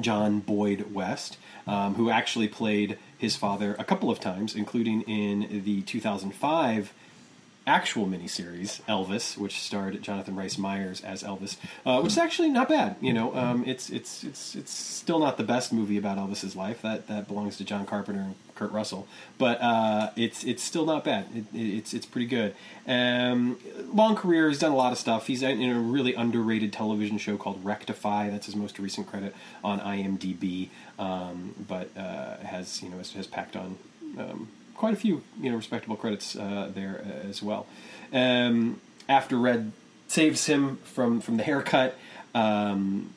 John Boyd West, um, who actually played his father a couple of times, including in the 2005 actual miniseries Elvis, which starred Jonathan Rhys Meyers as Elvis, uh, which is actually not bad. You know, um, it's it's it's it's still not the best movie about Elvis's life. That that belongs to John Carpenter and Kurt Russell, but uh, it's it's still not bad. It, it, it's it's pretty good. Um, long career. He's done a lot of stuff. He's in a really underrated television show called Rectify. That's his most recent credit on IMDb. Um, but uh, has you know has, has packed on um, quite a few you know respectable credits uh, there uh, as well. Um, after Red saves him from from the haircut, um,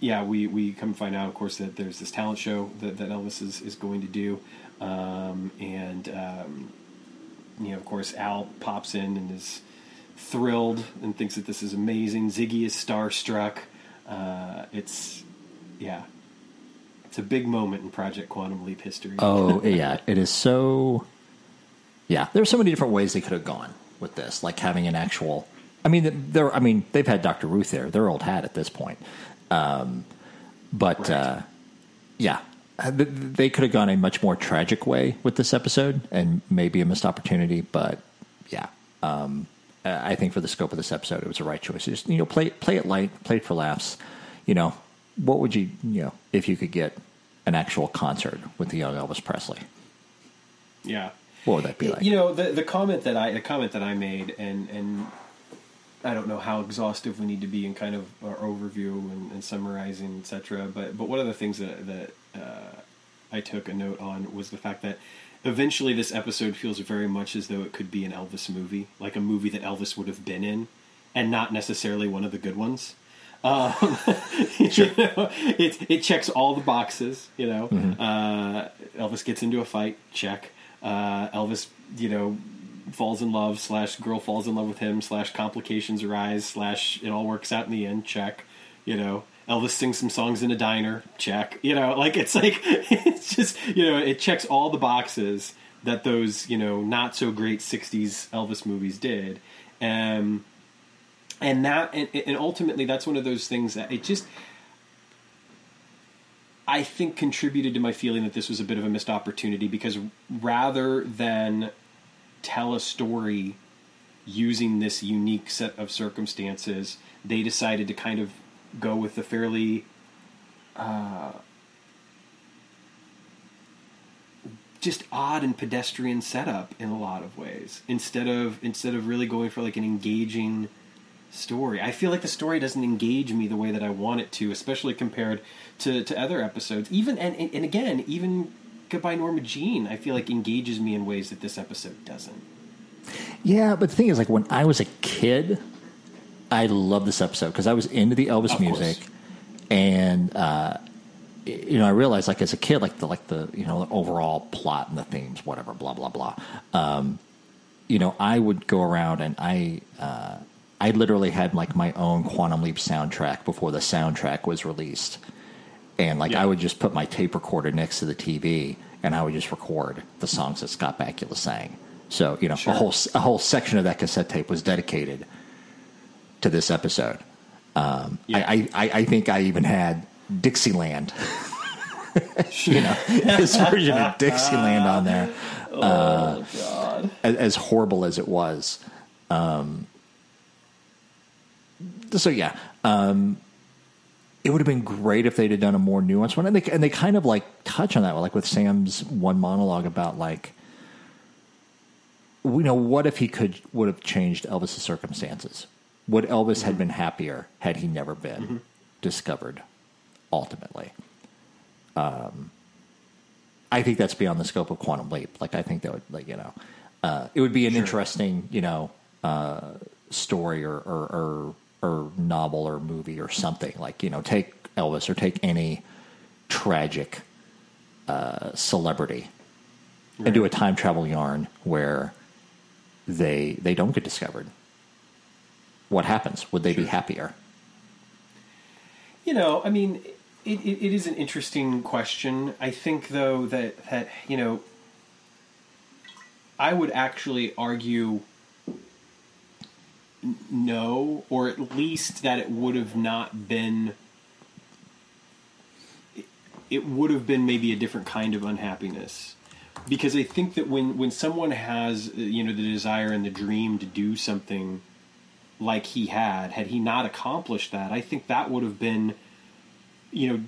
yeah, we we come find out, of course, that there's this talent show that, that Elvis is, is going to do, um, and um, you know, of course, Al pops in and is thrilled and thinks that this is amazing. Ziggy is starstruck. Uh, it's yeah, it's a big moment in Project Quantum Leap history. Oh, yeah. It is so. Yeah. There's so many different ways they could have gone with this, like having an actual. I mean, they're. I mean, they've had Dr. Ruth there. They're old hat at this point. Um, but Right. uh, yeah, Uh, they could have gone a much more tragic way with this episode, and maybe a missed opportunity. But yeah, um, I think for the scope of this episode, it was the right choice. Just you know, play play it light, play it for laughs. You know, what would you you know if you could get an actual concert with the young Elvis Presley? yeah. What would that be like? You know, the the comment that I the comment that I made, and and I don't know how exhaustive we need to be in kind of our overview and, and summarizing, etc. But but one of the things that that uh, I took a note on was the fact that eventually this episode feels very much as though it could be an Elvis movie, like a movie that Elvis would have been in, and not necessarily one of the good ones. Um, you know, it it checks all the boxes. You know, uh, Elvis gets into a fight. Check. Uh, Elvis, you know, falls in love. Slash, girl falls in love with him. Slash, complications arise. Slash, it all works out in the end. Check. You know, Elvis sings some songs in a diner. Check. You know, like it's like it's just you know it checks all the boxes that those you know not so great '60s Elvis movies did. Um, and that and, and ultimately that's one of those things that it just I think contributed to my feeling that this was a bit of a missed opportunity because rather than tell a story using this unique set of circumstances, they decided to kind of go with the fairly uh, just odd and pedestrian setup in a lot of ways instead of instead of really going for like an engaging story. I feel like the story doesn't engage me the way that I want it to, especially compared to, to other episodes. Even and, and again, even Goodbye Norma Jean, I feel like engages me in ways that this episode doesn't. Yeah, but the thing is, like when I was a kid, I loved this episode because I was into the Elvis Of music, course. and uh, you know, I realized like as a kid, like the like the you know the overall plot and the themes, whatever, blah blah blah. Um, you know, I would go around and I uh, I literally had like my own Quantum Leap soundtrack before the soundtrack was released, and like Yeah. I would just put my tape recorder next to the TV and I would just record the songs that Scott Bakula sang. So you know, Sure. a whole a whole section of that cassette tape was dedicated to this episode. Um, Yeah. I, I, I think I even had Dixieland, you know, his version of Dixieland on there. Oh God! as, as horrible as it was. Um, so yeah, um, it would have been great if they'd have done a more nuanced one, and they and they kind of like touch on that, like with Sam's one monologue about like, you know, what if he could would have changed Elvis's circumstances? Would Elvis had been happier had he never been discovered? Ultimately, um, I think that's beyond the scope of Quantum Leap. Like I think that would like you know, uh, it would be an Sure. interesting you know uh, story or, or or or novel or movie or something like you know take Elvis or take any tragic uh, celebrity and do a time travel yarn where they they don't get discovered. What happens? Would they be happier? You know, I mean, it, it, it is an interesting question. I think, though, that, that, you know, I would actually argue no, or at least that it would have not been. it- would have been maybe a different kind of unhappiness, because I think that when when someone has you know the desire and the dream to do something like he had, had he not accomplished that, I think that would have been, you know,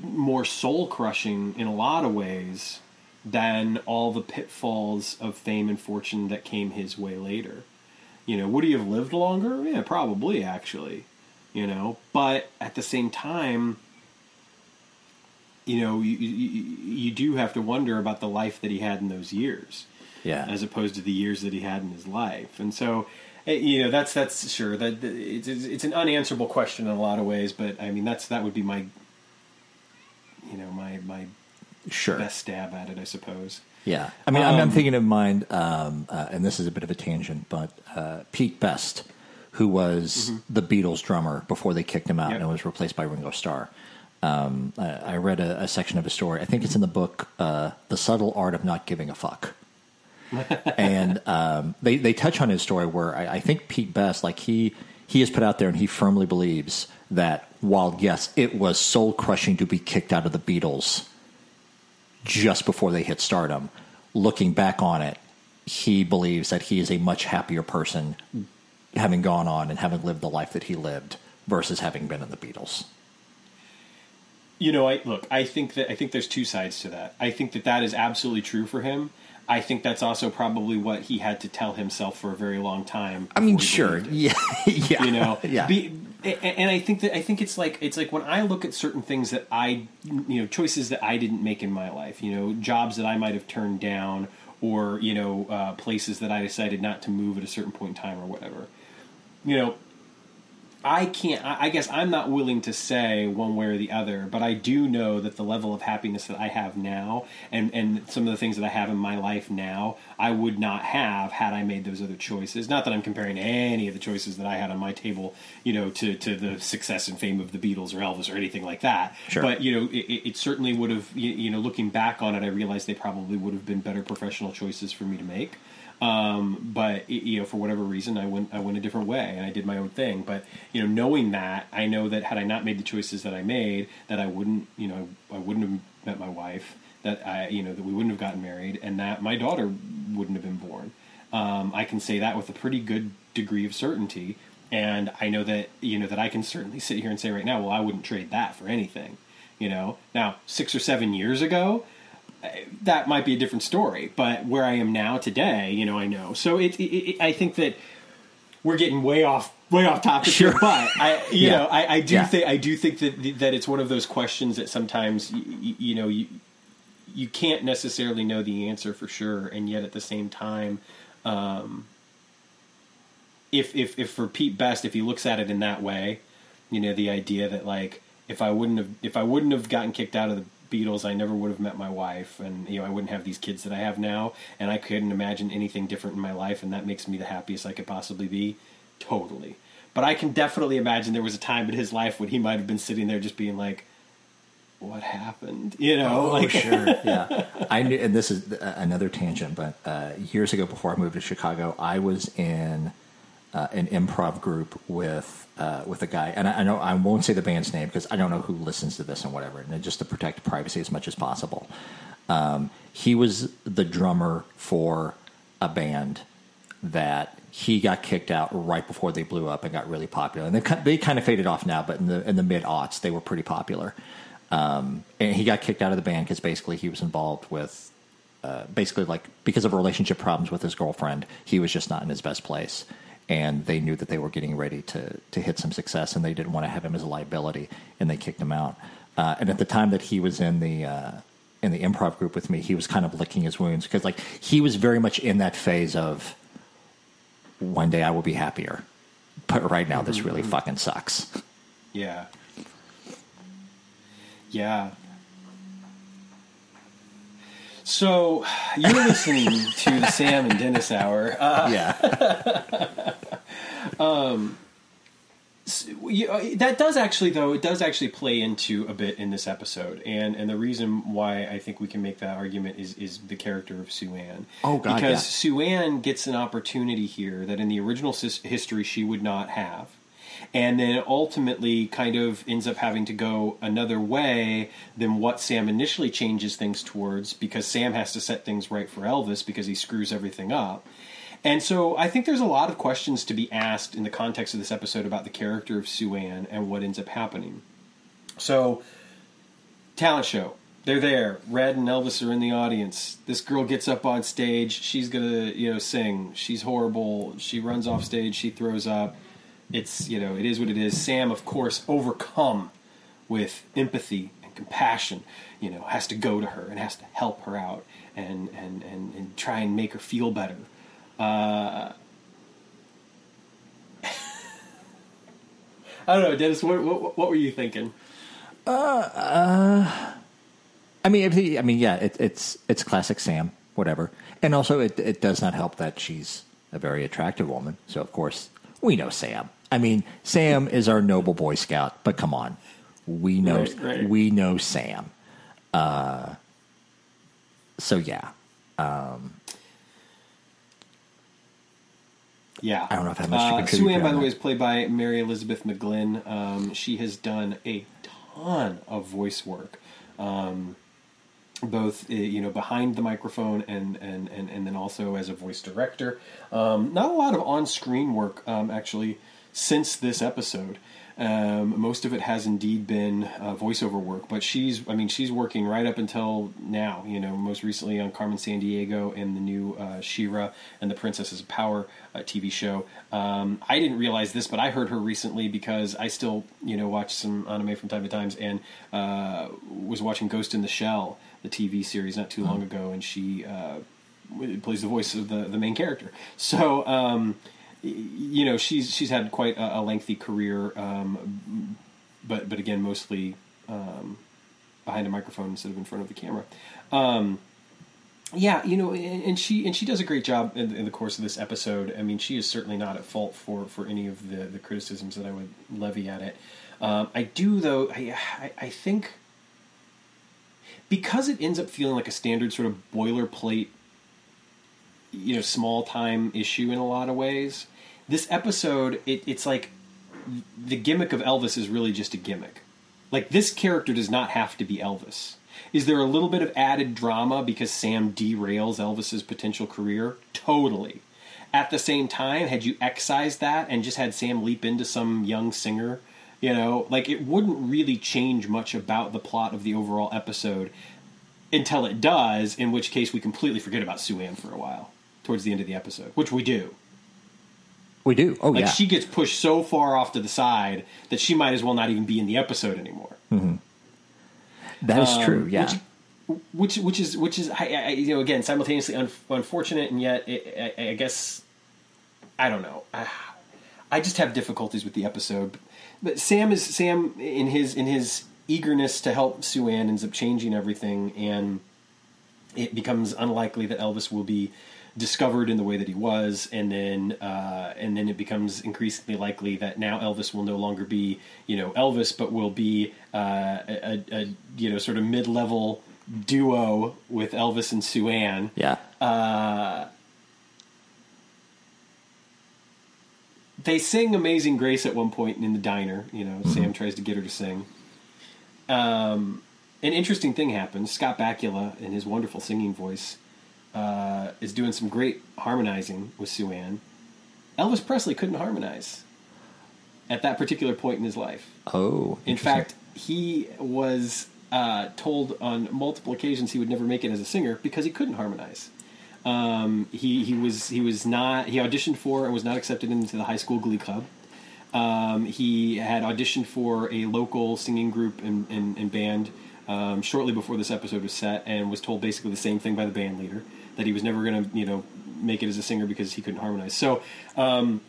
more soul crushing in a lot of ways than all the pitfalls of fame and fortune that came his way later. You know, would he have lived longer? Yeah, probably actually. You know, but at the same time, you know, you, you, you do have to wonder about the life that he had in those years Yeah, as opposed to the years that he had in his life. And so, eh, you know, that's that's sure that it's it's it's an unanswerable question in a lot of ways. But I mean, that's that would be my, you know, my my sure. best stab at it, I suppose. Yeah, I mean, I'm, I'm Um, thinking of mind, um, uh, and this is a bit of a tangent, but uh, Pete Best, who was the Beatles drummer before they kicked him out Yep. and was replaced by Ringo Starr. Um, I, I read a, a section of a story. I think it's in the book, uh, "The Subtle Art of Not Giving a Fuck." and um, they they touch on his story where I, I think Pete Best, like he he has put out there, and he firmly believes that while yes, it was soul crushing to be kicked out of the Beatles just before they hit stardom. Looking back on it, he believes that he is a much happier person having gone on and having lived the life that he lived versus having been in the Beatles. You know, I look. I think that I think there's two sides to that. I think that that is absolutely true for him. I think that's also probably what he had to tell himself for a very long time. I mean, sure, yeah, yeah, you know yeah, Be, and i think that i think it's like it's like when i look at certain things that i you know choices that i didn't make in my life you know jobs that i might have turned down or you know uh, places that i decided not to move at a certain point in time or whatever. You know I can't. I guess I'm not willing to say one way or the other, but I do know that the level of happiness that I have now, and and some of the things that I have in my life now, I would not have had I made those other choices. Not that I'm comparing any of the choices that I had on my table, you know, to to the success and fame of the Beatles or Elvis or anything like that. Sure. But you know, it, it it certainly would have. You you know, looking back on it, I realized they probably would have been better professional choices for me to make. Um, but you know, for whatever reason, I went I went a different way and I did my own thing. But you know, knowing that, I know that had I not made the choices that I made, that I wouldn't you know I wouldn't have met my wife. That I you know that we wouldn't have gotten married, and that my daughter wouldn't have been born. Um, I can say that with a pretty good degree of certainty, and I know that you know that I can certainly sit here and say right now, well, I wouldn't trade that for anything. You know, now six or seven years ago, that might be a different story. But where I am now today, you know, I know. So it, it, it I think that we're getting way off way off topic Sure. here. But I, you Yeah. know, I, I do Yeah. think I do think that that it's one of those questions that sometimes you, you know you you can't necessarily know the answer for sure, and yet at the same time. Um, if, if if for Pete Best, if he looks at it in that way, you know, the idea that like if I wouldn't have if I wouldn't have gotten kicked out of the Beatles, I never would have met my wife, and you know, I wouldn't have these kids that I have now, and I couldn't imagine anything different in my life, and that makes me the happiest I could possibly be. Totally, but I can definitely imagine there was a time in his life when he might have been sitting there just being like, "What happened?" You know, Oh, like sure. Yeah. I knew, and this is uh, another tangent, but uh, years ago before I moved to Chicago, I was in uh, an improv group with uh, with a guy, and I, I know I won't say the band's name because I don't know who listens to this and whatever, and just to protect privacy as much as possible. Um, he was the drummer for a band that he got kicked out right before they blew up and got really popular, and they they kind of faded off now, but in the in the mid aughts they were pretty popular. Um, and he got kicked out of the band because basically he was involved with uh, basically like because of relationship problems with his girlfriend, he was just not in his best place. And they knew that they were getting ready to to hit some success, and they didn't want to have him as a liability, and they kicked him out. Uh, and at the time that he was in the uh, in the improv group with me, he was kind of licking his wounds because like he was very much in that phase of one day I will be happier, but right now this really fucking sucks. Yeah. Yeah. So you're listening to the Sam and Dennis Hour. Uh, yeah, you, uh, that does actually, though, it does actually play into a bit in this episode, and and the reason why I think we can make that argument is is the character of Sue Ann. Oh, God, because yeah. Sue Ann gets an opportunity here that in the original sis- history she would not have. And then ultimately, kind of ends up having to go another way than what Sam initially changes things towards, because Sam has to set things right for Elvis because he screws everything up. And so I think there's a lot of questions to be asked in the context of this episode about the character of Sue Ann and what ends up happening. So, talent show. They're there. Red and Elvis are in the audience. This girl gets up on stage. She's gonna, you know, sing. She's horrible. She runs off stage. She throws up. It's, you know, it is what it is. Sam, of course, overcome with empathy and compassion, you know, has to go to her and has to help her out and and and, and try and make her feel better. Uh, I don't know, Dennis. What, what, what were you thinking? I mean, I mean, yeah, it, it's it's classic Sam, whatever. And also, it it does not help that she's a very attractive woman. So of course, we know Sam. I mean, Sam is our noble Boy Scout, but come on, we know Right, right. we know Sam. Uh, so yeah, Yeah, I don't know if that much uh, Sue Ann, by the way, is played by Mary Elizabeth McGlynn. Um, she has done a ton of voice work, um, both uh, you know behind the microphone and and and, and then also as a voice director. Um, not a lot of on-screen work um, actually since this episode. Um, most of it has indeed been uh, voiceover work, but she's, I mean, she's working right up until now. You know, most recently on Carmen Sandiego and the new uh, She-Ra and the Princesses of Power uh, TV show. Um, I didn't realize this, but I heard her recently because I still, you know, watch some anime from time to time, and uh, was watching Ghost in the Shell, the TV series, not too long ago, and she uh, plays the voice of the the main character. So. Um, you know she's she's had quite a, a lengthy career, um, but but again mostly um, behind a microphone instead of in front of the camera. Um, yeah, you know, and, and she and she does a great job in, in the course of this episode. I mean, she is certainly not at fault for for any of the the criticisms that I would levy at it. Um, I do though. I, I I think because it ends up feeling like a standard sort of boilerplate you know small time issue in a lot of ways. This episode, it, it's like the gimmick of Elvis is really just a gimmick. Like this character does not have to be Elvis. Is there a little bit of added drama because Sam derails Elvis's potential career? Totally. At the same time, had you excised that and just had Sam leap into some young singer, you know, like it wouldn't really change much about the plot of the overall episode until it does, in which case we completely forget about Sue Ann for a while towards the end of the episode, which we do. We do. Oh Like yeah. she gets pushed so far off to the side that she might as well not even be in the episode anymore. that is Um, true. Yeah. Which, which which is which is I, I, you know again simultaneously un, unfortunate and yet it, I, I guess I don't know. I, I just have difficulties with the episode. But Sam is Sam in his in his eagerness to help Sue Ann ends up changing everything and it becomes unlikely that Elvis will be discovered in the way that he was, and then uh, and then it becomes increasingly likely that now Elvis will no longer be you know Elvis, but will be uh, a, a you know sort of mid level duo with Elvis and Sue Ann. yeah. They sing "Amazing Grace" at one point in the diner. You know, Sam tries to get her to sing. Um, an interesting thing happens. Scott Bakula, in his wonderful singing voice, uh, is doing some great harmonizing with Sue Ann. Elvis Presley couldn't harmonize at that particular point in his life. oh. In fact, he was uh, told on multiple occasions he would never make it as a singer because he couldn't harmonize. Um, he he was he was not he auditioned for and was not accepted into the high school glee club. Um, he had auditioned for a local singing group and, and, and band um, shortly before this episode was set, and was told basically the same thing by the band leader that he was never going to you know make it as a singer because he couldn't harmonize. So um,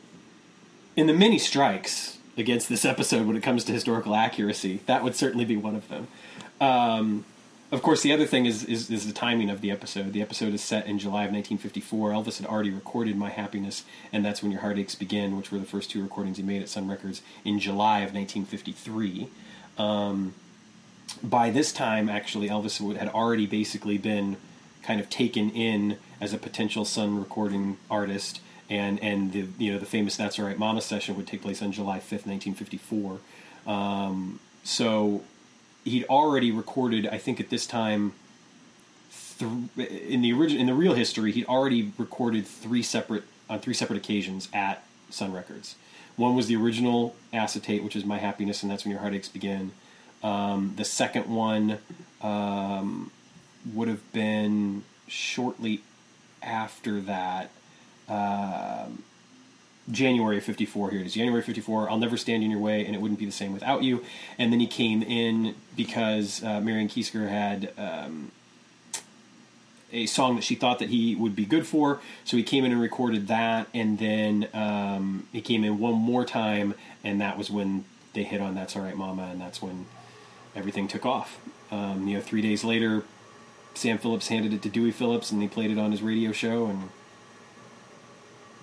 in the many strikes against this episode when it comes to historical accuracy, that would certainly be one of them. Um, of course, the other thing is, is is the timing of the episode. The episode is set in July of 1954. Elvis had already recorded "My Happiness" and "That's When Your Heartaches Begin," which were the first two recordings he made at Sun Records in July of 1953. Um, by this time, actually, Elvis would, had already basically been kind of taken in as a potential Sun recording artist, and and the you know the famous "That's All Right, Mama" session would take place on July 5th, 1954. Um, so he'd already recorded, I think, at this time. Th- in the original, in the real history, he'd already recorded three separate on three separate occasions at Sun Records. One was the original acetate, which is "My Happiness," and that's when your heartaches begin. Um, the second one um, would have been shortly after that. Um, January of 54, here it is. January 54, I'll Never Stand in Your Way, and It Wouldn't Be the Same Without You. And then he came in because uh, Marion Keisker had um, a song that she thought that he would be good for. So he came in and recorded that, and then um, he came in one more time, and that was when they hit on That's All Right Mama, and that's when everything took off. Um, you know, three days later, Sam Phillips handed it to Dewey Phillips, and he played it on his radio show, and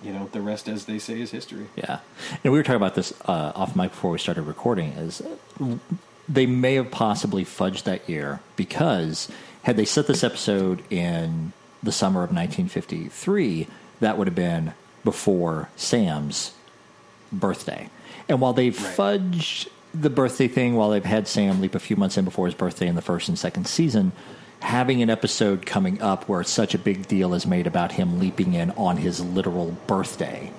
you know, the rest, as they say, is history. Yeah, and we were talking about this uh, off mic before we started recording. Is they may have possibly fudged that year because had they set this episode in the summer of 1953, that would have been before Sam's birthday. And while they've Right. fudged the birthday thing, while they've had Sam leap a few months in before his birthday in the first and second season, having an episode coming up where such a big deal is made about him leaping in on his literal birthday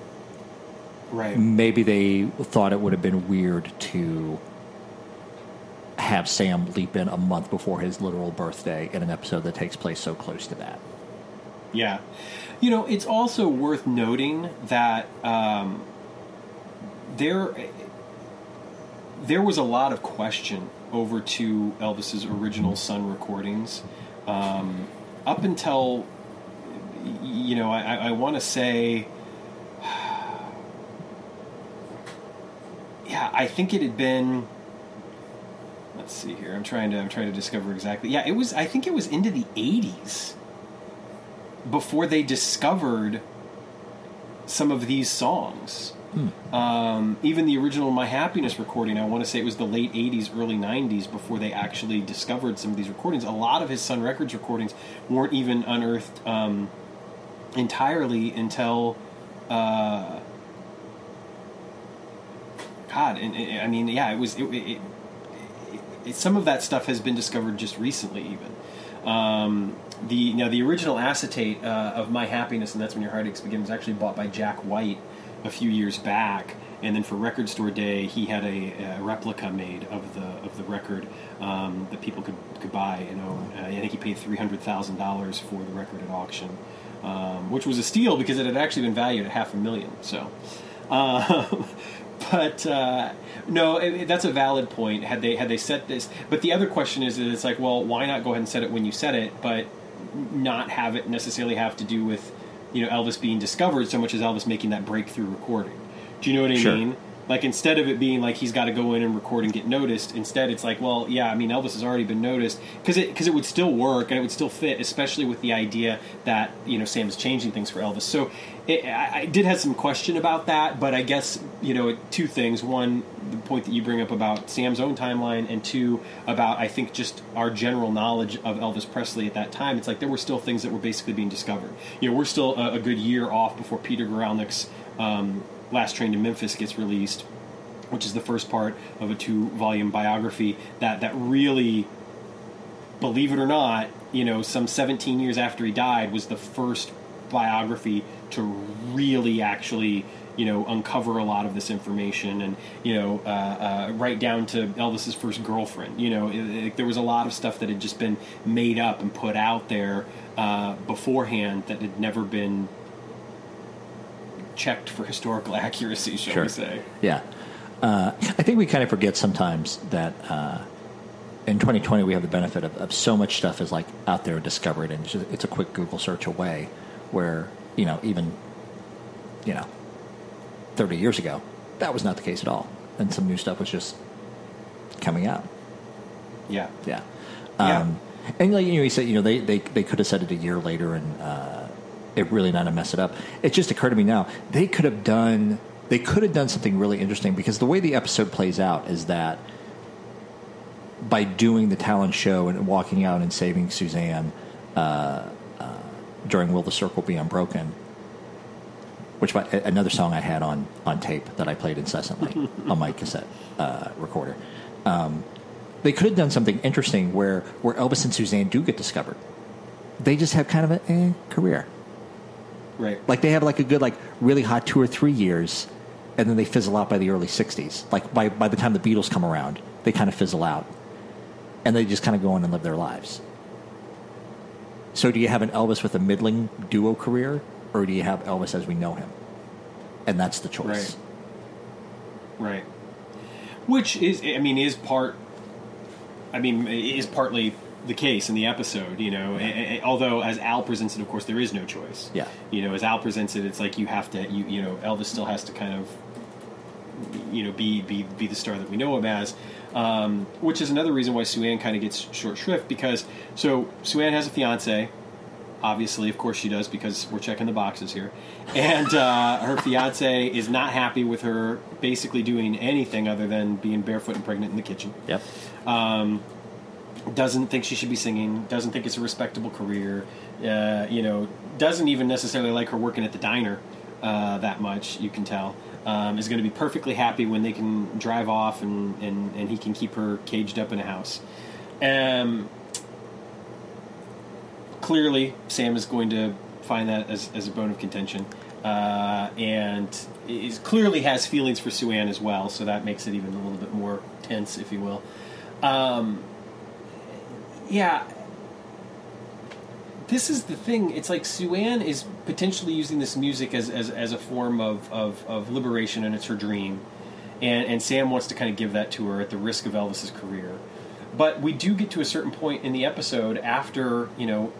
Right. maybe they thought it would have been weird to have Sam leap in a month before his literal birthday in an episode that takes place so close to that. Yeah. You know, it's also worth noting that um, there there was a lot of question over to Elvis's original Sun recordings um, up until you know I, I want to say yeah I think it had been let's see here I'm trying to I'm trying to discover exactly yeah it was I think it was into the 80s before they discovered some of these songs. Um, even the original My Happiness recording, I want to say it was the late 80s, early 90s before they actually discovered some of these recordings. A lot of his Sun Records recordings weren't even unearthed um, entirely until. Uh, God, and, and, I mean, yeah, it was. It, it, it, some of that stuff has been discovered just recently, even. Um, the know the original acetate uh, of My Happiness and That's When Your Heartaches Begin was actually bought by Jack White a few years back, and then for Record Store Day, he had a, a replica made of the of the record um, that people could could buy and own. Uh, I think he paid three hundred thousand dollars for the record at auction, um, which was a steal because it had actually been valued at half a million. So. Um, but uh, no, it, that's a valid point. Had they had they set this, but the other question is, it's like, well, why not go ahead and set it when you set it, but not have it necessarily have to do with you know Elvis being discovered so much as Elvis making that breakthrough recording. Do you know what I Sure. mean? Like instead of it being like he's got to go in and record and get noticed, instead it's like, well, yeah, I mean Elvis has already been noticed because it because it would still work and it would still fit, especially with the idea that you know Sam is changing things for Elvis. So I did have some question about that, but I guess you know two things: one, the point that you bring up about Sam's own timeline, and two, about I think just our general knowledge of Elvis Presley at that time. It's like there were still things that were basically being discovered. You know, we're still a, a good year off before Peter Guralnick's um, Last Train to Memphis gets released, which is the first part of a two-volume biography that that really, believe it or not, you know, some 17 years after he died, was the first biography to really actually you know uncover a lot of this information and you know uh, uh, right down to Elvis's first girlfriend you know it, it- there was a lot of stuff that had just been made up and put out there uh, beforehand that had never been checked for historical accuracy shall Sure. we say Yeah. Uh, I think we kind of forget sometimes that uh, in 2020 we have the benefit of, of so much stuff is like out there and discovered, and it's, just, it's a quick Google search away. Where you know even you know 30 years ago that was not the case at all, and some new stuff was just coming out. yeah Yeah. Yeah. Um, and like you know, he said, you know, they, they, they could have said it a year later and uh, it really not to mess it up. It just occurred to me now they could have done they could have done something really interesting because the way the episode plays out is that by doing the talent show and walking out and saving Sue Ann uh, during "Will the Circle Be Unbroken," which by, another song I had on on tape that I played incessantly on my cassette uh, recorder. Um, they could have done something interesting where where Elvis and Sue Ann do get discovered. They just have kind of a eh, career. right Like they have like a good like really hot two or three years, and then they fizzle out by the early '60s. Like by by the time the Beatles come around, they kind of fizzle out, and they just kind of go on and live their lives. So do you have an Elvis with a middling duo career, or do you have Elvis as we know him? And that's the choice. Right. Right. Which is, I mean, is part. I mean, is partly the case in the episode. You know, a- although as Al presents it, of course, there is no choice. Yeah. You know, as Al presents it, it's like you have to. You you know, Elvis still has to kind of. You know, be be be the star that we know him as. Um, which is another reason why Sue Ann kind of gets short shrift because so Sue Ann has a fiance, obviously, of course she does because we're checking the boxes here. And uh, her fiance is not happy with her basically doing anything other than being barefoot and pregnant in the kitchen. Yep. Doesn't think she should be singing. Doesn't think it's a respectable career. Uh, you know, doesn't even necessarily like her working at the diner uh, that much. You can tell. Um, is going to be perfectly happy when they can drive off and, and, and he can keep her caged up in a house. Um, clearly Sam is going to find that as, as a bone of contention, uh, and is clearly has feelings for Sue Ann as well. So that makes it even a little bit more tense, if you will. Um, yeah, this is the thing. It's like Sue Ann is potentially using this music as, as, as a form of, of, of liberation, and it's her dream. And, and Sam wants to kind of give that to her at the risk of Elvis's career. But we do get to a certain point in the episode after, you know,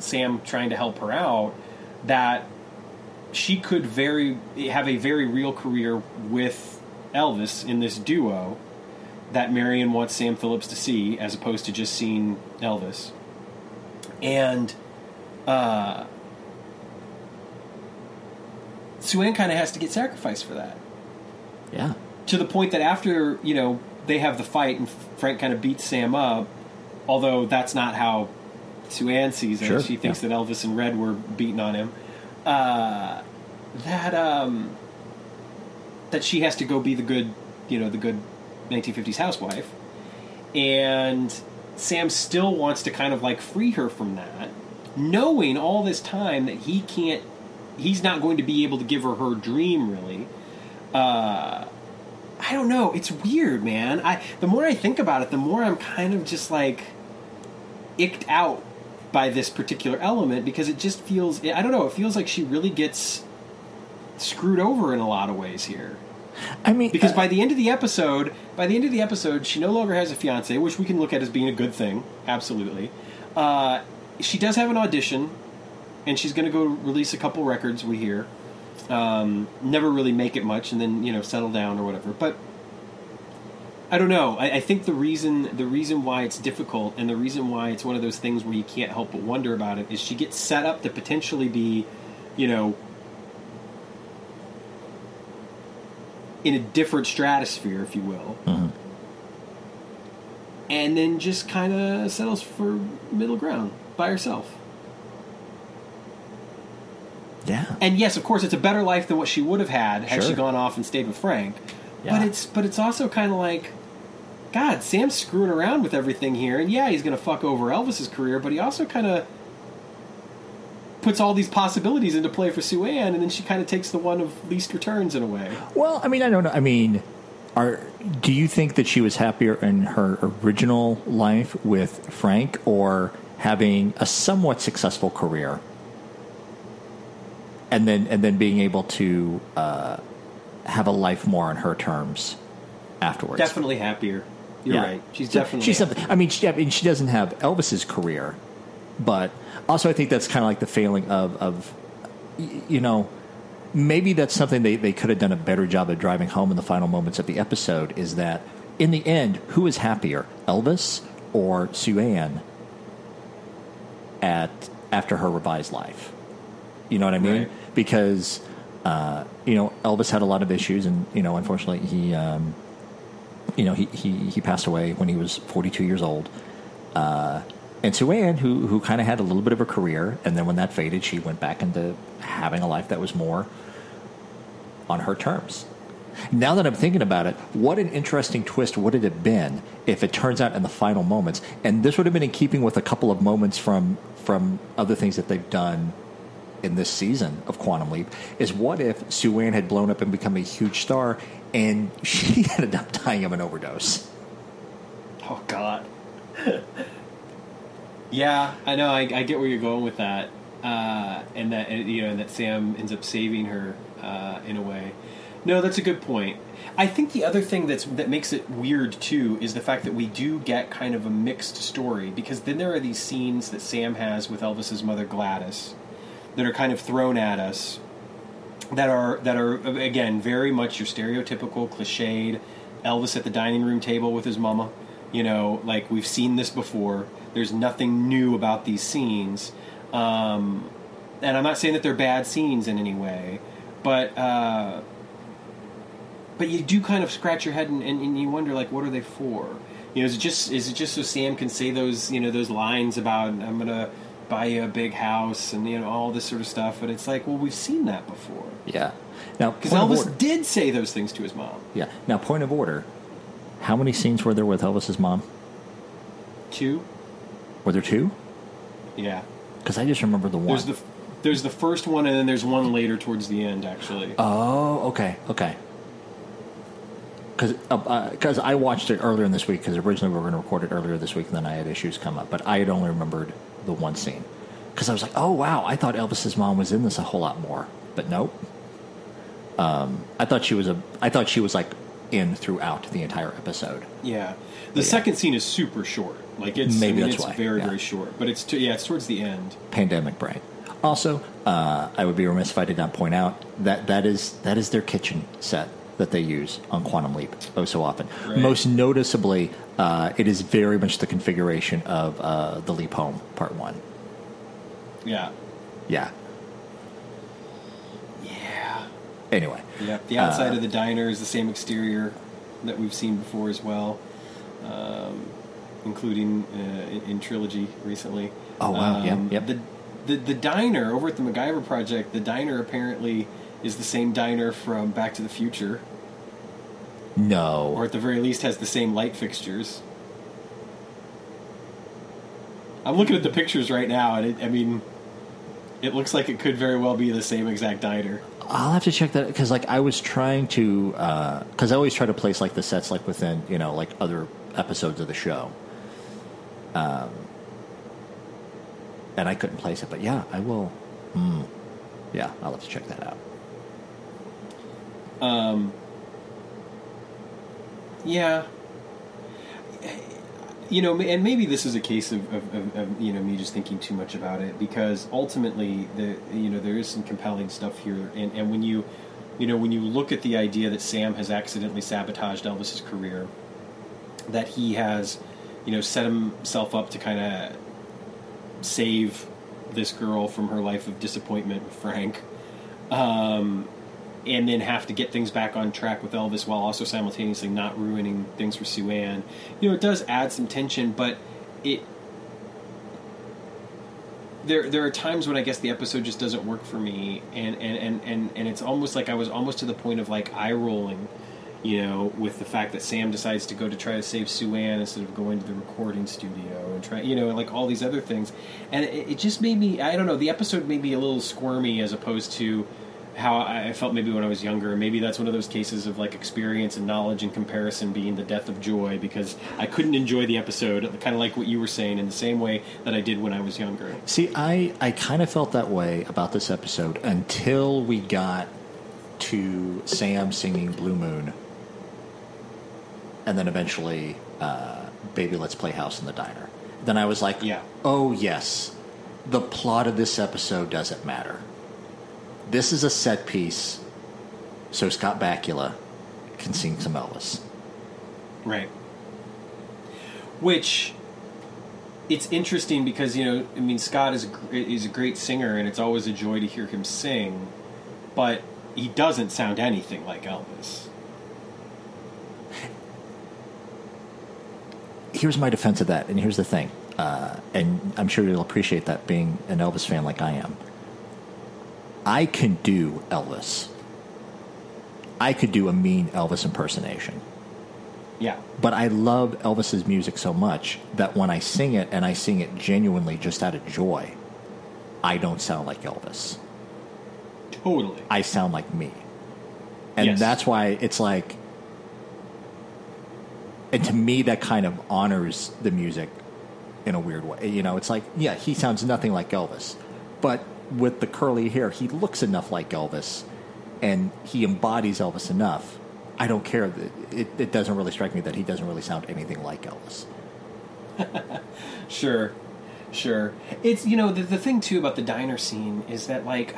Sam trying to help her out that she could very have a very real career with Elvis in this duo that Marion wants Sam Phillips to see as opposed to just seeing Elvis. And uh Sue Ann kind of has to get sacrificed for that Yeah. to the point that after you know they have the fight and Frank kind of beats Sam up, although that's not how Sue Ann sees it. Sure, she thinks yeah. that Elvis and Red were beating on him. Uh, that um, that she has to go be the good, you know, the good 1950s housewife, and Sam still wants to kind of like free her from that, knowing all this time that he can't, he's not going to be able to give her her dream really. Uh, I don't know. It's weird, man. I the more I think about it, the more I'm kind of just like icked out by this particular element because it just feels I don't know, it feels like she really gets screwed over in a lot of ways here. I mean, Because uh, by the end of the episode, by the end of the episode, she no longer has a fiance, which we can look at as being a good thing, absolutely. Uh, she does have an audition, and she's going to go release a couple records. We hear, um, never really make it much, and then you know settle down or whatever. But I don't know. I, I think the reason the reason why it's difficult, and the reason why it's one of those things where you can't help but wonder about it, is she gets set up to potentially be, you know, in a different stratosphere, if you will, Mhm. and then just kind of settles for middle ground by herself. yeah, And yes, of course, it's a better life than what she would have had had she gone off and stayed with Frank. Yeah. But it's but it's also kind of like, God, Sam's screwing around with everything here, and yeah, he's going to fuck over Elvis's career, but he also kind of puts all these possibilities into play for Sue Ann, and then she kind of takes the one of least returns in a way. Well, I mean, I don't know. I mean, are do you think that she was happier in her original life with Frank or having a somewhat successful career, and then and then being able to uh, have a life more on her terms afterwards? Definitely happier. You're Yeah. right. She's So definitely she's something. I mean, she, I mean, she doesn't have Elvis's career, but also I think that's kind of like the failing of of you know maybe that's something they, they could have done a better job of driving home in the final moments of the episode is that in the end who is happier elvis or sue ann at after her revised life you know what i mean Right. because uh, you know elvis had a lot of issues and you know unfortunately he um, you know he, he, he passed away when he was 42 years old uh, and Sue Ann, who who kind of had a little bit of a career, and then when that faded, she went back into having a life that was more on her terms. Now that I'm thinking about it, what an interesting twist would it have been if it turns out in the final moments, and this would have been in keeping with a couple of moments from from other things that they've done in this season of Quantum Leap, is what if Sue Ann had blown up and become a huge star, and she ended up dying of an overdose? Oh God. yeah, I know. I, I get where you're going with that, uh, and that you know, and that Sam ends up saving her uh, in a way. No, that's a good point. I think the other thing that's that makes it weird too is the fact that we do get kind of a mixed story because then there are these scenes that Sam has with Elvis's mother Gladys that are kind of thrown at us that are that are again very much your stereotypical cliched Elvis at the dining room table with his mama. You know, like we've seen this before. There's nothing new about these scenes, um, and I'm not saying that they're bad scenes in any way, but uh, but you do kind of scratch your head and, and, and you wonder like, what are they for? You know, is it just is it just so Sam can say those you know those lines about I'm gonna buy you a big house and you know all this sort of stuff? But it's like, well, we've seen that before. Yeah. Now, Because Elvis did say those things to his mom. Yeah. Now, point of order. How many scenes were there with Elvis's mom? Two? Were there two? Yeah. Because I just remember the one. There's the there's the first one, and then there's one later towards the end. Actually, oh, okay, okay. Because uh, because I watched it earlier in this week. Because originally we were going to record it earlier this week, and then I had issues come up. But I had only remembered the one scene. Because I was like, oh wow, I thought Elvis's mom was in this a whole lot more. But nope. Um, I thought she was a. I thought she was like in throughout the entire episode. yeah. The Yeah. second scene is super short. Like it's Maybe I mean, that's it's why, very yeah. very short. But it's to, yeah, it's towards the end. pandemic brain. Also, uh, I would be remiss if I did not point out that that is that is their kitchen set that they use on Quantum Leap oh so often. Right. Most noticeably, uh, it is very much the configuration of uh, the Leap Home Part One. Yeah. Yeah. Yeah. Anyway, Yeah. The outside Uh, of the diner is the same exterior that we've seen before as well. Um, including uh, in, in trilogy recently. Oh, wow. Yeah, yep. The, the the diner over at the MacGyver project, the diner apparently is the same diner from Back to the Future, No. or at the very least has the same light fixtures. I'm looking at the pictures right now, and it, I mean, it looks like it could very well be the same exact diner. I'll have to check that because, like, I was trying to because I always try to place like the sets like within you know like other episodes of the show. Um, and I couldn't place it, but yeah, I will. Hmm. Yeah, I'll have to check that out. Yeah. You know, and maybe this is a case of, of, of, of you know me just thinking too much about it because ultimately the you know there is some compelling stuff here, and, and when you you know when you look at the idea that Sam has accidentally sabotaged Elvis's career, that he has you know set himself up to kind of save this girl from her life of disappointment with Frank, um, and then have to get things back on track with Elvis while also simultaneously not ruining things for Sue Ann. You know, it does add some tension, but it there there are times when I guess the episode just doesn't work for me, and and, and, and, and it's almost like I was almost to the point of like eye rolling, you know, with the fact that Sam decides to go to try to save Sue Ann instead of going to the recording studio and try, you know, like all these other things, and it, it just made me I don't know the episode made me a little squirmy as opposed to how I felt maybe when I was younger. Maybe that's one of those cases of like experience and knowledge and comparison being the death of joy because I couldn't enjoy the episode, kind of like what you were saying, in the same way that I did when I was younger. See, I, I kind of felt that way about this episode until we got to Sam singing Blue Moon. And then eventually, uh, Baby Let's Play House in the Diner. Then I was like, Yeah. oh, yes, the plot of this episode doesn't matter. This is a set piece, so Scott Bakula can sing some Elvis. Right. Which it's interesting because you know, I mean, Scott is a, is a great singer, and it's always a joy to hear him sing, but he doesn't sound anything like Elvis. here's my defense of that, and here's the thing, uh, and I'm sure you'll appreciate that being an Elvis fan like I am. I can do Elvis. I could do a mean Elvis impersonation. Yeah. But I love Elvis's music so much that when I sing it and I sing it genuinely just out of joy, I don't sound like Elvis. Totally. I sound like me. And Yes. that's why it's like and to me that kind of honors the music in a weird way. You know, it's like, yeah, he sounds nothing like Elvis. But with the curly hair, he looks enough like Elvis and he embodies Elvis enough. I don't care. It, it doesn't really strike me that he doesn't really sound anything like Elvis. Sure, sure. It's you know the the thing too about the diner scene is that like,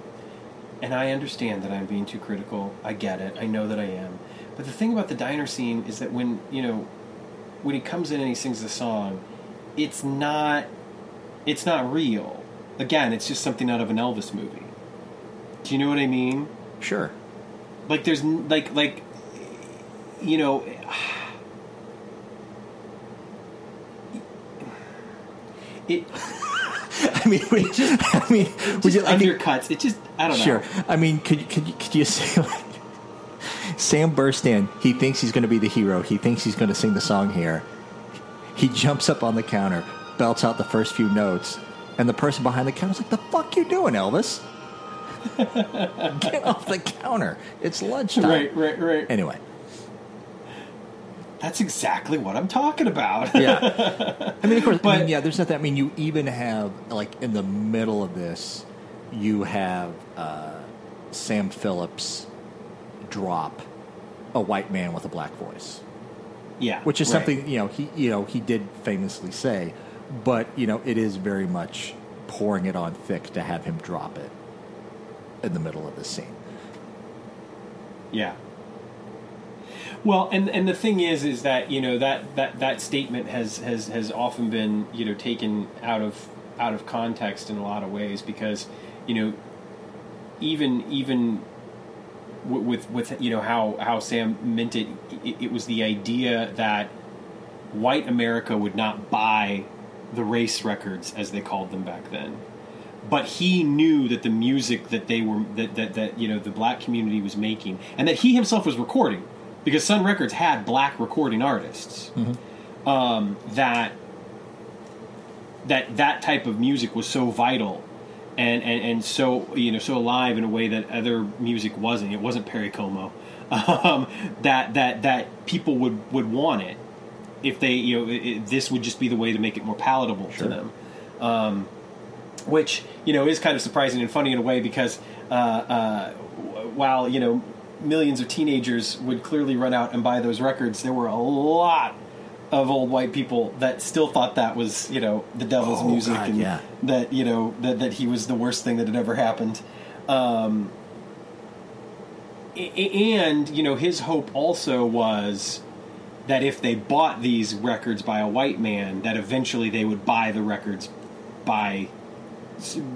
and I understand that I'm being too critical. I get it. I know that I am. But the thing about the diner scene is that when you know when he comes in and he sings the song, it's not it's not real. Again, it's just something out of an Elvis movie. Do you know what I mean? Sure. Like there's like like you know it I mean, we just, I mean, just you undercuts. It just I don't know. Sure. I mean, could you- could could you say like Sam burst in? He thinks he's going to be the hero. He thinks he's going to sing the song here. He jumps up on the counter, belts out the first few notes, and the person behind the counter's like, "The fuck you doing, Elvis? Get off the counter! It's lunchtime." Right, right, right. Anyway, That's exactly what I'm talking about. yeah. I mean, of course, I But- mean, yeah. There's not that. I mean, you even have like in the middle of this, you have uh, Sam Phillips drop a white man with a black voice, yeah. which is right. something you know he you know he did famously say, but you know it is very much pouring it on thick to have him drop it in the middle of the scene. Yeah. Well, and and the thing is, is that you know that that that statement has has has often been you know taken out of out of context in a lot of ways because you know even even with with you know how how Sam meant it, it, it was the idea that white America would not buy the race records as they called them back then. But he knew that the music that they were that, that, that you know the black community was making and that he himself was recording because Sun Records had black recording artists. Um, that that that type of music was so vital and, and, and so you know so alive in a way that other music wasn't. It wasn't Perry Como. Um, that that that people would, would want it if they you know it, it- this would just be the way to make it more palatable to them. Um, which you know is kind of surprising and funny in a way because uh, uh, while you know millions of teenagers would clearly run out and buy those records, there were a lot of old white people that still thought that was you know the devil's Oh, music God, and yeah. that you know that that he was the worst thing that had ever happened. Um, and you know his hope also was that if they bought these records by a white man, that eventually they would buy the records by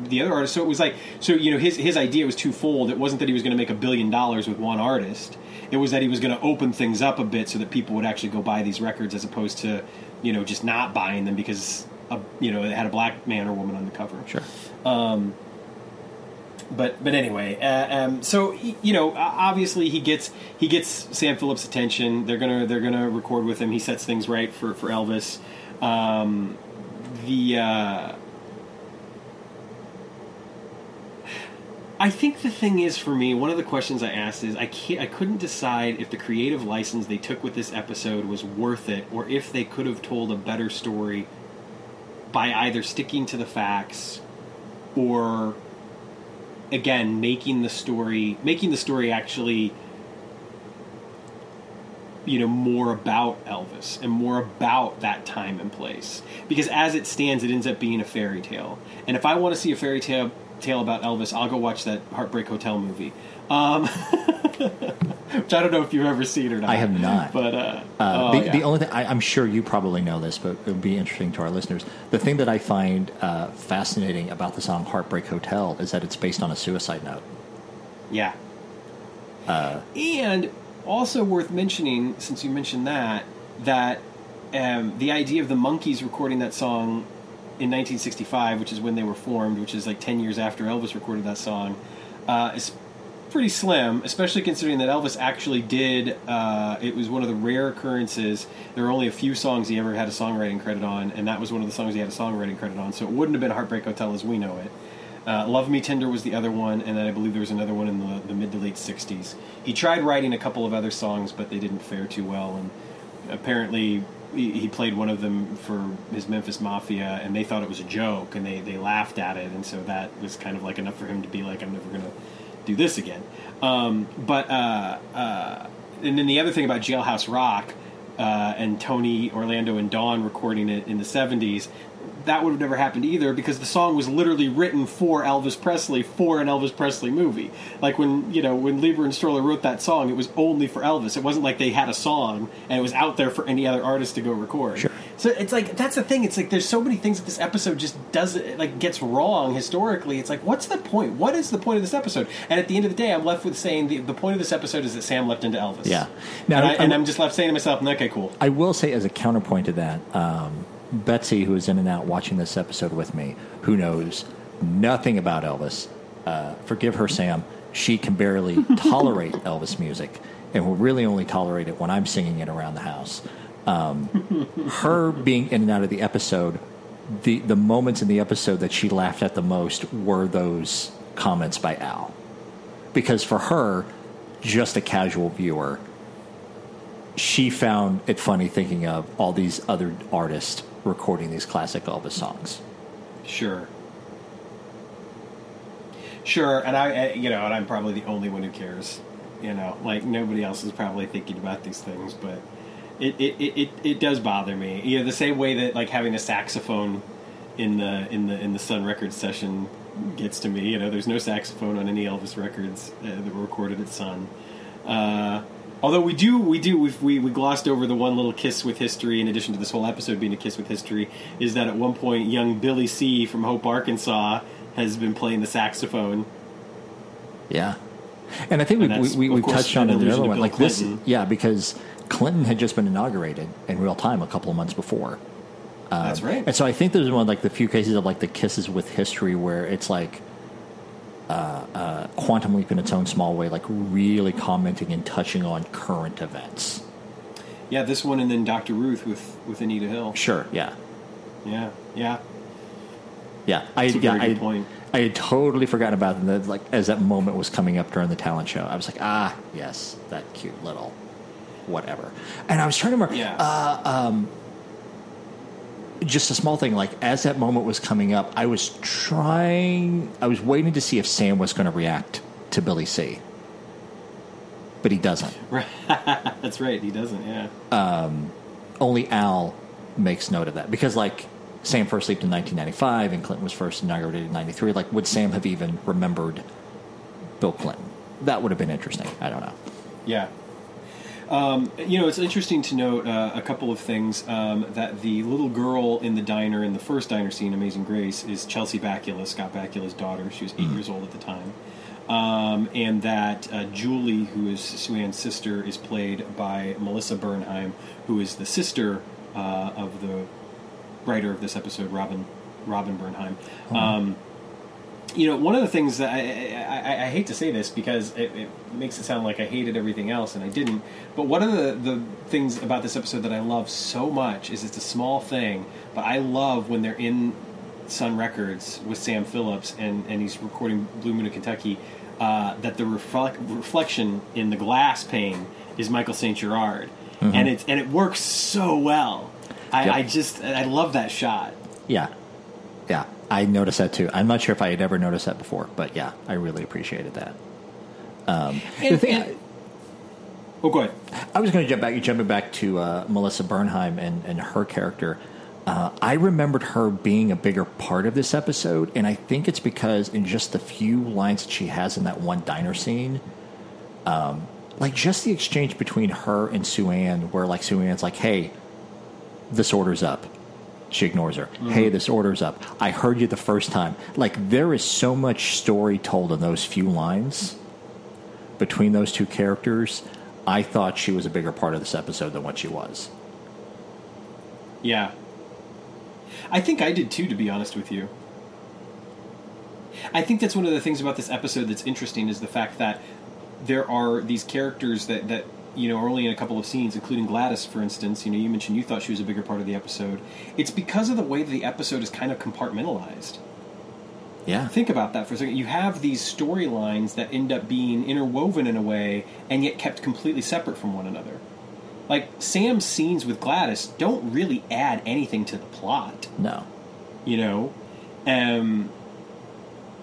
the other artist. So it was like, so you know, his his idea was twofold. It wasn't that he was going to make a billion dollars with one artist. It was that he was going to open things up a bit so that people would actually go buy these records as opposed to, you know, just not buying them because, a, you know, it had a black man or woman on the cover Sure. Um, but but anyway, uh, um, so you know, obviously he gets he gets Sam Phillips' attention. They're gonna they're gonna record with him. He sets things right for for Elvis. Um, the uh, I think the thing is for me, one of the questions I asked is I can't, I couldn't decide if the creative license they took with this episode was worth it, or if they could have told a better story by either sticking to the facts or again making the story making the story actually you know more about Elvis and more about that time and place. Because as it stands it ends up being a fairy tale. And if I want to see a fairy tale tale about Elvis I'll go watch that Heartbreak Hotel movie um, which I don't know if you've ever seen or not I have not. but uh, Uh, oh, the, yeah. the only thing I, I'm sure you probably know this, but it would be interesting to our listeners. The thing that I find uh, fascinating about the song "Heartbreak Hotel" is that it's based on a suicide note. Yeah. Uh, and also worth mentioning, since you mentioned that, that um, the idea of the Monkees recording that song in 1965, which is when they were formed, which is like 10 years after Elvis recorded that song, uh, is pretty slim, especially considering that Elvis actually did. Uh, it was one of the rare occurrences. There were only a few songs he ever had a songwriting credit on, and that was one of the songs he had a songwriting credit on. So it wouldn't have been Heartbreak Hotel as we know it. Uh, Love Me Tender was the other one, and then I believe there was another one in the, the mid to late 60s. He tried writing a couple of other songs, but they didn't fare too well, and apparently he, played one of them for his Memphis Mafia, and they thought it was a joke, and they, they laughed at it, and so that was kind of like enough for him to be like, I'm never to do this again. Um, but, uh, uh, and then the other thing about Jailhouse Rock uh, and Tony, Orlando, and Dawn recording it in the 70s, that would have never happened either because the song was literally written for Elvis Presley for an Elvis Presley movie. Like when you know when Leiber and Stoller wrote that song, it was only for Elvis. It wasn't like they had a song and it was out there for any other artist to go record. Sure. So it's like that's the thing. It's like there's so many things that this episode just does like gets wrong historically. It's like what's the point? What is the point of this episode? And at the end of the day, I'm left with saying the, the point of this episode is that Sam left into Elvis. Yeah. Now, and, I, I'm- and I'm just left saying to myself, okay, cool. I will say, as a counterpoint to that, um, Betsy, who is in and out watching this episode with me, who knows nothing about Elvis, uh, forgive her, Sam. She can barely tolerate Elvis music and will really only tolerate it when I'm singing it around the house. Um, her being in and out of the episode, the, the moments in the episode that she laughed at the most were those comments by Al. Because for her, just a casual viewer, she found it funny thinking of all these other artists recording these classic Elvis songs. Sure. Sure, and I, uh, you know, and I'm probably the only one who cares. You know, like nobody else is probably thinking about these things, but it it, it, it, it does bother me. You know, the same way that like having a saxophone in the in the in the Sun Records session gets to me. You know, there's no saxophone on any Elvis records uh, that were recorded at Sun. Uh, although we do, we do, we've, we we glossed over the one little kiss with history. In addition to this whole episode being a kiss with history, is that at one point young Billy C from Hope, Arkansas, has been playing the saxophone. Yeah. And I think And we, we, we, we touched on it in the other one. Like this, yeah, because Clinton had just been inaugurated in real time a couple of months before. That's right. And so I think there's one of like the few cases of like the kisses with history where it's like uh, uh, quantum leap in its own small way, like really commenting and touching on current events. Yeah, this one and then Dr. Ruth with, with Anita Hill. Sure, yeah, Yeah, yeah. yeah. I That's a yeah, I, point. I had totally forgotten about them. Like as that moment was coming up during the talent show, I was like, ah, yes, that cute little whatever. And I was trying to remember. Yeah. Uh, just a small thing like as that moment was coming up i was trying i was waiting to see if sam was going to react to billy c but he doesn't That's right. He doesn't, yeah. only al makes note of that because like sam first leaped in 1995 and clinton was first inaugurated in 93 like would sam have even remembered bill clinton that would have been interesting i don't know Yeah. Um, you know, it's interesting to note uh, a couple of things. Um, that the little girl in the diner, in the first diner scene, Amazing Grace, is Chelsea Bakula, Scott Bakula's daughter. She was 8 years old at the time. Um, and that uh, Julie, who is Sue Ann's sister, is played by Melissa Bernheim, who is the sister uh, of the writer of this episode, Robin Robin Bernheim. Um, you know, one of the things that I, I, I, hate to say this because it, it makes it sound like I hated everything else, and I didn't. But one of the, the things about this episode that I love so much is it's a small thing, but I love when they're in Sun Records with Sam Phillips and, and he's recording Blue Moon of Kentucky, uh, that the reflect, reflection in the glass pane is Michael St. Gerard. And, it's, and it works so well. I, Yep. I just, I love that shot. yeah yeah i noticed that too i'm not sure if i had ever noticed that before but yeah i really appreciated that um, the thing and- oh, go ahead. I was going to jump back, You jumping back to uh, Melissa Bernheim and, and her character. Uh, I remembered her being a bigger part of this episode, and I think it's because in just the few lines that she has in that one diner scene, um, like just the exchange between her and Sue Ann, where like Sue Ann's like, "Hey, this order's up." She ignores her. Hey, this order's up. I heard you the first time. Like there is so much story told in those few lines between those two characters, I thought she was a bigger part of this episode than what she was. Yeah. I think I did too, to be honest with you. I think that's one of the things about this episode that's interesting is the fact that there are these characters that, that you know only in a couple of scenes, including Gladys, for instance. You know, you mentioned you thought she was a bigger part of the episode. It's because of the way that the episode is kind of compartmentalized. Yeah. Think about that for a second. You have these storylines that end up being interwoven in a way and yet kept completely separate from one another. Like Sam's scenes with Gladys don't really add anything to the plot, No. you know. Um,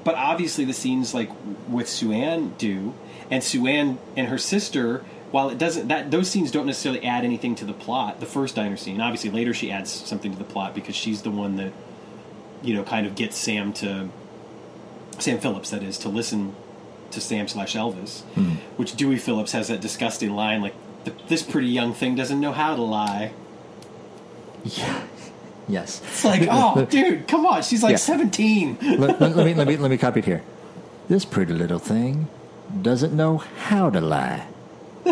but obviously the scenes like with Sue Ann do, and Sue Ann and her sister. While it doesn't, that those scenes don't necessarily add anything to the plot. The first diner scene, obviously, later she adds something to the plot because she's the one that, you know, kind of gets Sam to Sam Phillips, that is, to listen to Sam slash Elvis, hmm. which Dewey Phillips has that disgusting line like, "This pretty young thing doesn't know how to lie." Yeah. Yes. It's like, oh, dude, come on, she's like Yeah. seventeen. let, let- let me let me let me copy it here. This pretty little thing doesn't know how to lie.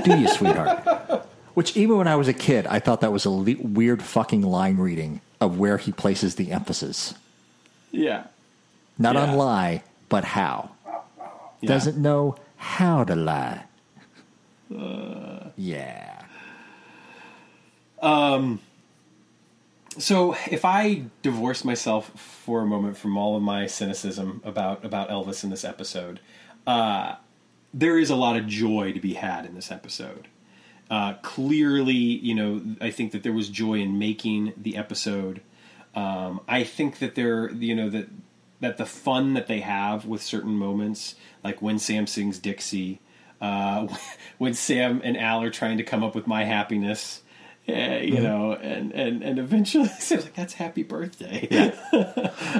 Do you, sweetheart? Which even when I was a kid, I thought that was a le- weird fucking line reading of where he places the emphasis. Yeah, Not Yeah. on lie, but how. Yeah. Doesn't know how to lie. Uh. yeah. So if I divorce myself for a moment from all of my cynicism about about Elvis in this episode, uh, there is a lot of joy to be had in this episode. Uh, clearly, you know, I think that there was joy in making the episode. Um, I think that there, you know, that that the fun that they have with certain moments, like when Sam sings Dixie, uh, when Sam and Al are trying to come up with my happiness, you know, and and and eventually Sam's like, "That's happy birthday."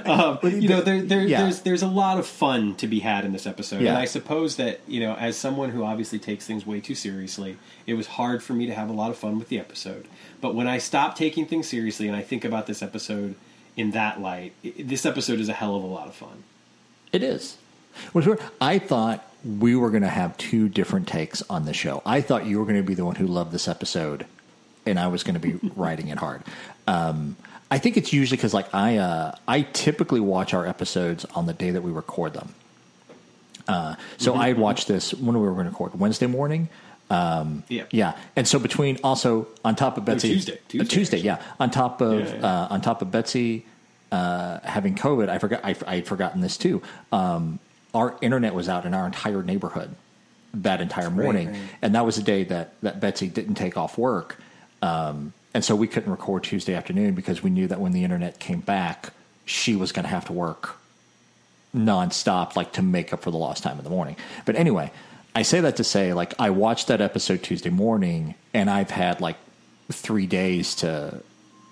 um, you know, there, there Yeah. there's there's a lot of fun to be had in this episode, Yeah. and I suppose that you know, as someone who obviously takes things way too seriously, it was hard for me to have a lot of fun with the episode. But when I stop taking things seriously and I think about this episode in that light, i this episode is a hell of a lot of fun. It is. I thought we were going to have two different takes on the show. I thought you were going to be the one who loved this episode, and I was going to be writing it hard. Um, I think it's usually because like I uh, I typically watch our episodes on the day that we record them. Uh, so Mm-hmm. I'd watch this when we were going to record Wednesday morning. Um, Yeah. yeah, and so between also on top of Betsy Tuesday. uh, Tuesday, Tuesday, yeah, on top of Yeah, yeah. Uh, on top of Betsy uh, having COVID, I forgot I, I had forgotten this too. Um, our internet was out in our entire neighborhood that entire morning, right. and that was the day that that Betsy didn't take off work, um, and so we couldn't record Tuesday afternoon because we knew that when the internet came back, she was going to have to work nonstop, like to make up for the lost time in the morning. But anyway, I say that to say, like, I watched that episode Tuesday morning, and I've had like three days to,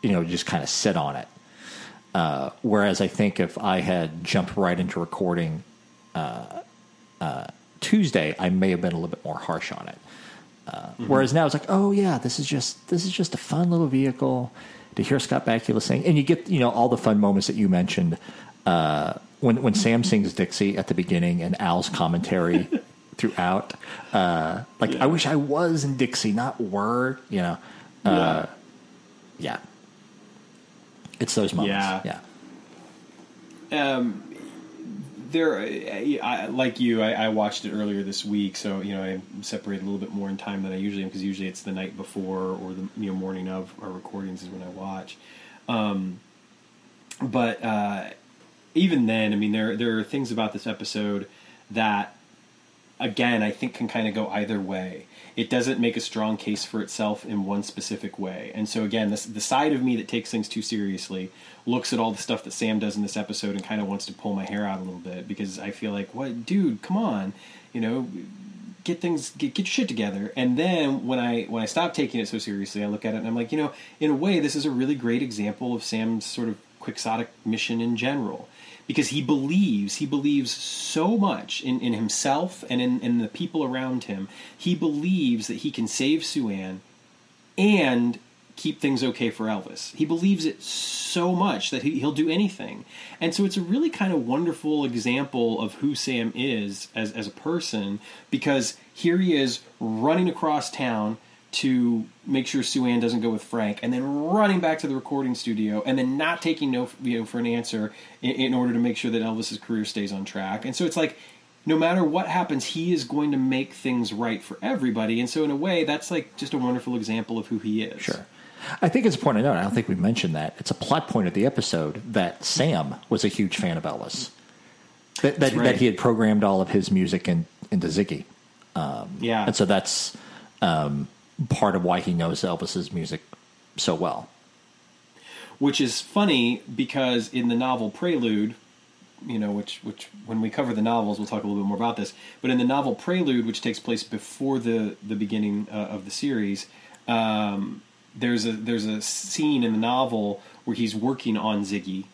you know, just kind of sit on it. Uh, whereas I think if I had jumped right into recording uh, uh, Tuesday, I may have been a little bit more harsh on it. Uh, Whereas now it's like, oh yeah, this is just this is just a fun little vehicle to hear Scott Bakula sing, and you get you know all the fun moments that you mentioned uh, when when Sam sings Dixie at the beginning and Al's commentary throughout. Uh, like I wish I was in Dixie, not were. You know, uh, yeah. It's those moments. Yeah. yeah. um, there, I, I, like you, I, I watched it earlier this week, so you know I separated a little bit more in time than I usually am because usually it's the night before or the you know morning of our recordings is when I watch. Um, but uh, even then, I mean, there there are things about this episode that, again, I think can kind of go either way. It doesn't make a strong case for itself in one specific way, and so again, this, the side of me that takes things too seriously looks at all the stuff that Sam does in this episode and kind of wants to pull my hair out a little bit because I feel like, what, dude, come on, you know, get things get, get shit together. And then when i when i stop taking it so seriously i look at it and i'm like you know in a way this is a really great example of sam's sort of quixotic mission in general because he believes he believes so much in, in himself and in, in the people around him he believes that he can save sue ann and keep things okay for Elvis. He believes it so much that he, he'll do anything. And so it's a really kind of wonderful example of who Sam is as, as a person because here he is running across town to make sure Sue Ann doesn't go with Frank, and then running back to the recording studio, and then not taking no you know, for an answer in, in order to make sure that Elvis's career stays on track. And so it's like no matter what happens, he is going to make things right for everybody. And so, in a way, that's like just a wonderful example of who he is. Sure. I think it's important to note, I don't think we mentioned that. It's a plot point of the episode that Sam was a huge fan of Elvis. That, that, right. that he had programmed all of his music in, into Ziggy. Yeah. And so that's um, part of why he knows Elvis's music so well. which is funny because in the novel Prelude, you know, which which when we cover the novels, we'll talk a little bit more about this. But in the novel Prelude, which takes place before the the beginning uh, of the series, um, there's a there's a scene in the novel where he's working on Ziggy.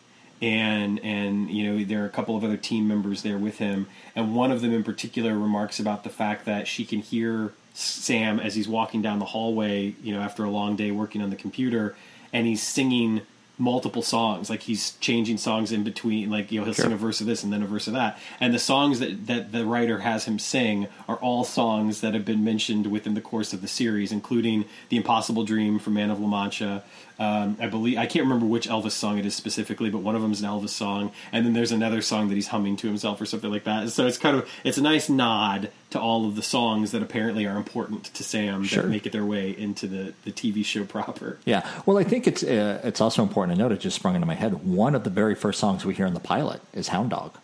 And and you know there are a couple of other team members there with him, and one of them in particular remarks about the fact that she can hear Sam as he's walking down the hallway, you know, after a long day working on the computer, and he's singing multiple songs like he's changing songs in between like you know he'll Sure. sing a verse of this and then a verse of that and the songs that that the writer has him sing are all songs that have been mentioned within the course of the series including the impossible dream from man of la mancha um, i believe i can't remember which elvis song it is specifically but one of them is an elvis song and then there's another song that he's humming to himself or something like that so it's kind of it's a nice nod to all of the songs that apparently are important to sam Sure. that make it their way into the the tv show proper Yeah. Well, I think it's uh, it's also important to note. It just sprung into my head. One of the very first songs we hear in the pilot is "Hound Dog,"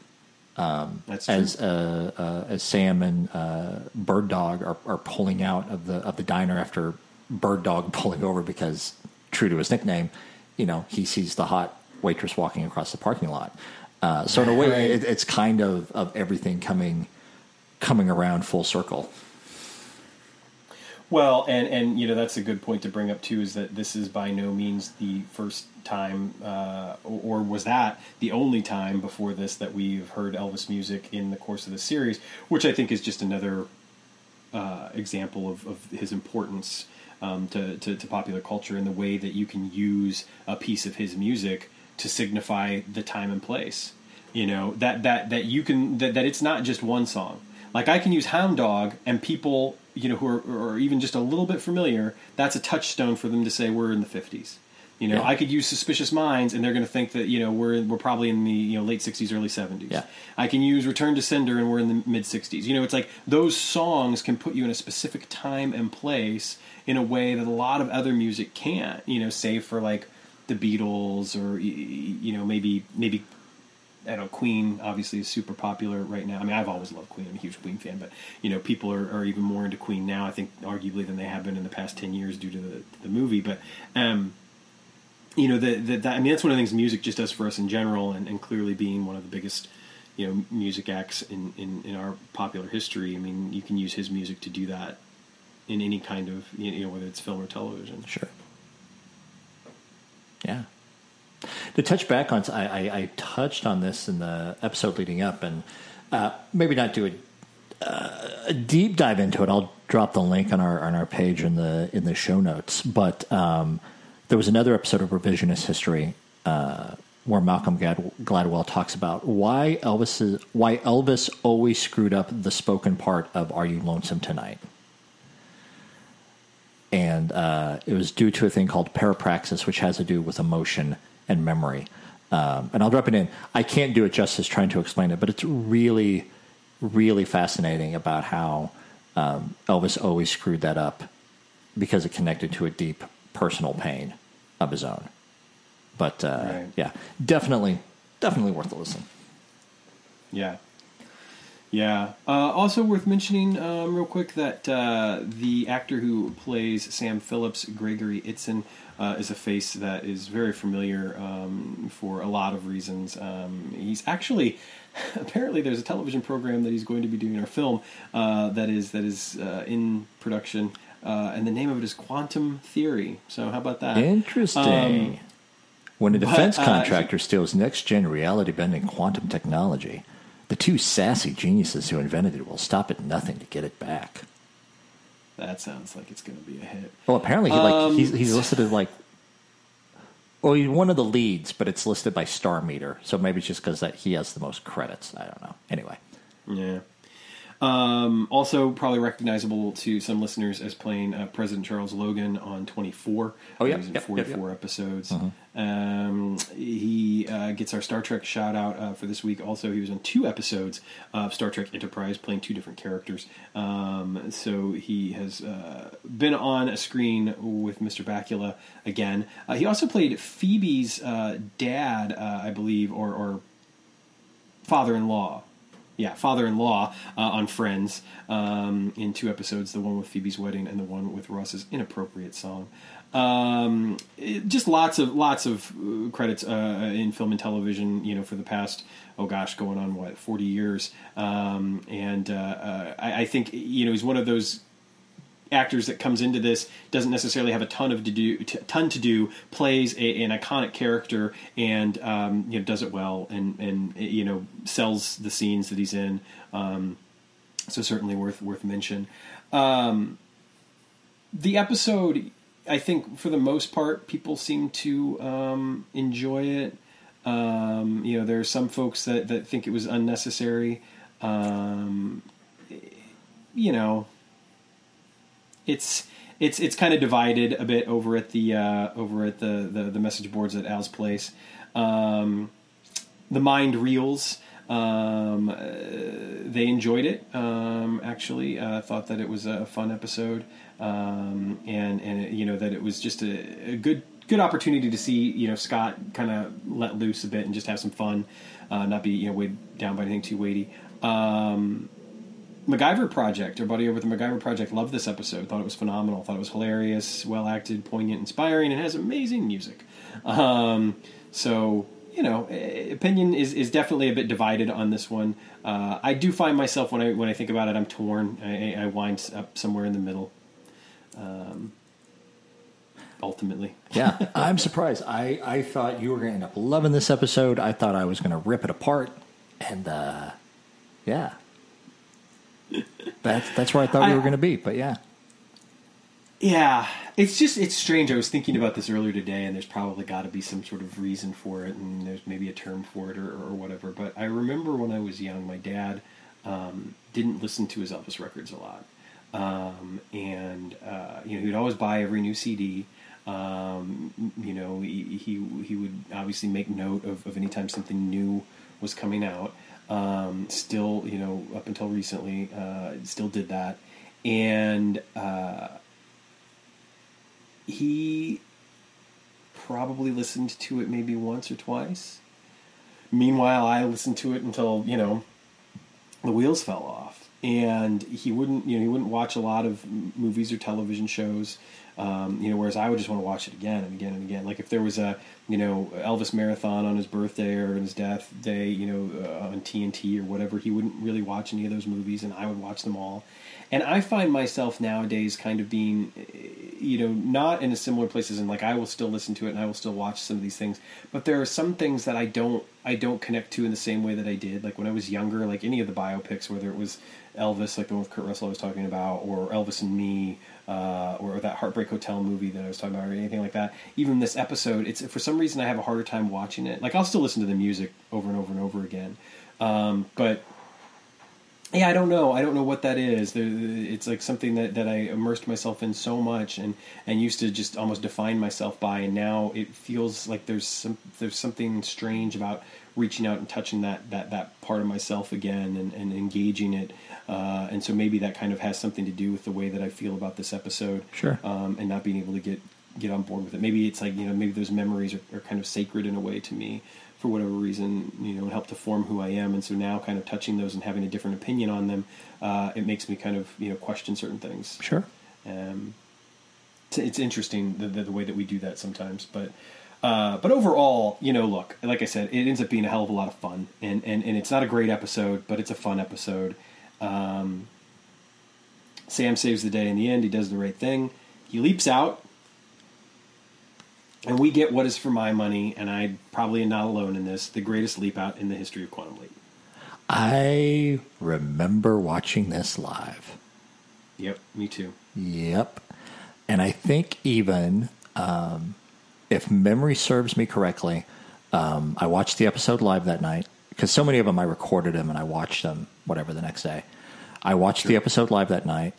that's true. as uh, uh, as Sam and uh, Bird Dog are, are pulling out of the of the diner after Bird Dog pulling over because, true to his nickname, you know he sees the hot waitress walking across the parking lot. Uh, so in a way, Right. it, it's kind of of everything coming coming around full circle. Well, and and you know that's a good point to bring up too. Is that this is by no means the first time, uh, or, or was that the only time before this that we've heard Elvis music in the course of the series, which I think is just another uh, example of, of his importance um, to, to, to popular culture in the way that you can use a piece of his music to signify the time and place. You know that that that you can that, that it's not just one song. Like I can use Hound Dog, and people, you know, who are, are even just a little bit familiar, that's a touchstone for them to say we're in the fifties. You know, Yeah. I could use Suspicious Minds, and they're going to think that you know we're we're probably in the you know late '60s, early '70s. Yeah. I can use Return to Sender, and we're in the mid '60s. You know, it's like those songs can put you in a specific time and place in a way that a lot of other music can't. You know, save for like the Beatles or you know maybe maybe I don't know, Queen obviously is super popular right now. I mean, I've always loved Queen. I'm a huge Queen fan, but you know, people are, are even more into Queen now. I think arguably than they have been in the past ten years due to the, the movie. But um, you know, the, the, that, I mean, that's one of the things music just does for us in general, and, and clearly being one of the biggest you know music acts in, in, in our popular history. I mean, you can use his music to do that in any kind of you know whether it's film or television. Sure. Yeah. To touch back on, I, I, I touched on this in the episode leading up, and uh, maybe not do a, uh, a deep dive into it. I'll drop the link on our on our page in the in the show notes. But um, there was another episode of Revisionist History uh, where Malcolm Glad- Gladwell talks about why Elvis is, why Elvis always screwed up the spoken part of "Are You Lonesome Tonight." and uh, it was due to a thing called parapraxis, which has to do with emotion and memory. Um, and I'll drop it in. I can't do it justice trying to explain it, but it's really, really fascinating about how um, Elvis always screwed that up because it connected to a deep personal pain of his own. But uh, Right. yeah, definitely, definitely worth a listen. Yeah. Yeah. Uh, also worth mentioning, um, real quick, that uh, the actor who plays Sam Phillips, Gregory Itzin, uh, is a face that is very familiar um, for a lot of reasons. Um, he's actually, apparently, there's a television program that he's going to be doing, or film uh, that is that is uh, in production, uh, and the name of it is Quantum Theory. So how about that? Interesting. when a defense uh, contractor steals next gen reality bending quantum technology, the two sassy geniuses who invented it will stop at nothing to get it back. That sounds like it's going to be a hit. Well, apparently he like Um, he's he's listed as like well, he's one of the leads, but it's listed by Star Meter, so maybe it's just because that he has the most credits. I don't know. Anyway, Yeah. Um, also, probably recognizable to some listeners as playing uh, President Charles Logan on 24. Oh, yeah. He was in Yep, yep, yep. 44 episodes. Um, he uh, gets our Star Trek shout out uh, for this week. Also, he was on two episodes of Star Trek Enterprise, playing two different characters. Um, so he has uh, been on a screen with Mr. Bakula again. Uh, he also played Phoebe's uh, dad, uh, I believe, or, or father-in-law yeah father-in-law uh, on friends um, in two episodes the one with phoebe's wedding and the one with ross's inappropriate song. Um, it- just lots of lots of uh, credits uh, in film and television you know for the past oh gosh going on what 40 years. Um, and uh, uh, I, I think you know he's one of those actors that comes into this doesn't necessarily have a ton of to do t- ton to do plays a, an iconic character and um, you know does it well and and you know sells the scenes that he's in um, so certainly worth worth mention. Um, the episode I think for the most part people seem to um, enjoy it. Um, you know there are some folks that, that think it was unnecessary. Um, you know it's it's it's kind of divided a bit over at the uh, over at the, the the message boards at Al's place. Um, the mind reels. Um, uh, they enjoyed it. Um, actually, uh, thought that it was a fun episode, um, and and you know that it was just a, a good good opportunity to see you know Scott kind of let loose a bit and just have some fun, uh, not be you know weighed down by anything too weighty. Um, MacGyver Project, our buddy over at the MacGyver Project, loved this episode. Thought it was phenomenal. Thought it was hilarious, well acted, poignant, inspiring, and has amazing music. Um, so you know, eh, opinion is, is definitely a bit divided on this one. Uh, I do find myself when I when I think about it, I'm torn. I, I wind up somewhere in the middle. Um, ultimately, yeah, I'm surprised. I I thought you were going to end up loving this episode. I thought I was going to rip it apart, and uh, yeah, that's that's where I thought we were going to be. But yeah, Yeah, it's just it's strange. I was thinking about this earlier today, and there's probably got to be some sort of reason for it, and there's maybe a term for it or, or whatever. But I remember when I was young, my dad um, didn't listen to his Elvis records a lot. Um, and uh, you know, he'd always buy every new CD. Um, you know, he, he he would obviously make note of, of anytime something new was coming out. Um, still, you know, up until recently, uh, still did that, and uh, he probably listened to it maybe once or twice. Meanwhile, I listened to it until you know the wheels fell off, and he wouldn't, you know, he wouldn't watch a lot of movies or television shows. Um, you know, whereas I would just want to watch it again and again and again. Like if there was a, you know, Elvis marathon on his birthday or his death day, you know, uh, on TNT or whatever, he wouldn't really watch any of those movies, and I would watch them all. And I find myself nowadays kind of being, you know, not in a similar place as in like I will still listen to it and I will still watch some of these things, but there are some things that I don't, I don't connect to in the same way that I did. Like when I was younger, like any of the biopics, whether it was Elvis, like the one with Kurt Russell I was talking about, or Elvis and Me, uh, or that Heartbreak Hotel movie that I was talking about, or anything like that. Even this episode, it's for some reason I have a harder time watching it. Like I'll still listen to the music over and over and over again, um, but yeah, I don't know. I don't know what that is. It's like something that, that I immersed myself in so much and, and used to just almost define myself by, and now it feels like there's some there's something strange about reaching out and touching that that, that part of myself again and, and engaging it. Uh, and so maybe that kind of has something to do with the way that I feel about this episode. Sure. Um, and not being able to get get on board with it. Maybe it's like you know maybe those memories are, are kind of sacred in a way to me for whatever reason, you know, and help to form who I am. And so now, kind of touching those and having a different opinion on them, uh, it makes me kind of you know question certain things. Sure. Um, it's, it's interesting the, the, the way that we do that sometimes, but. Uh, but overall, you know, look, like I said, it ends up being a hell of a lot of fun, and, and, and it's not a great episode, but it's a fun episode. Um, Sam saves the day in the end. He does the right thing. He leaps out and we get what is for my money, and I probably am not alone in this, the greatest leap out in the history of Quantum Leap. I remember watching this live. Yep, me too. Yep. And I think even, um, if memory serves me correctly, um, I watched the episode live that night because so many of them I recorded them and I watched them whatever the next day. I watched sure. the episode live that night.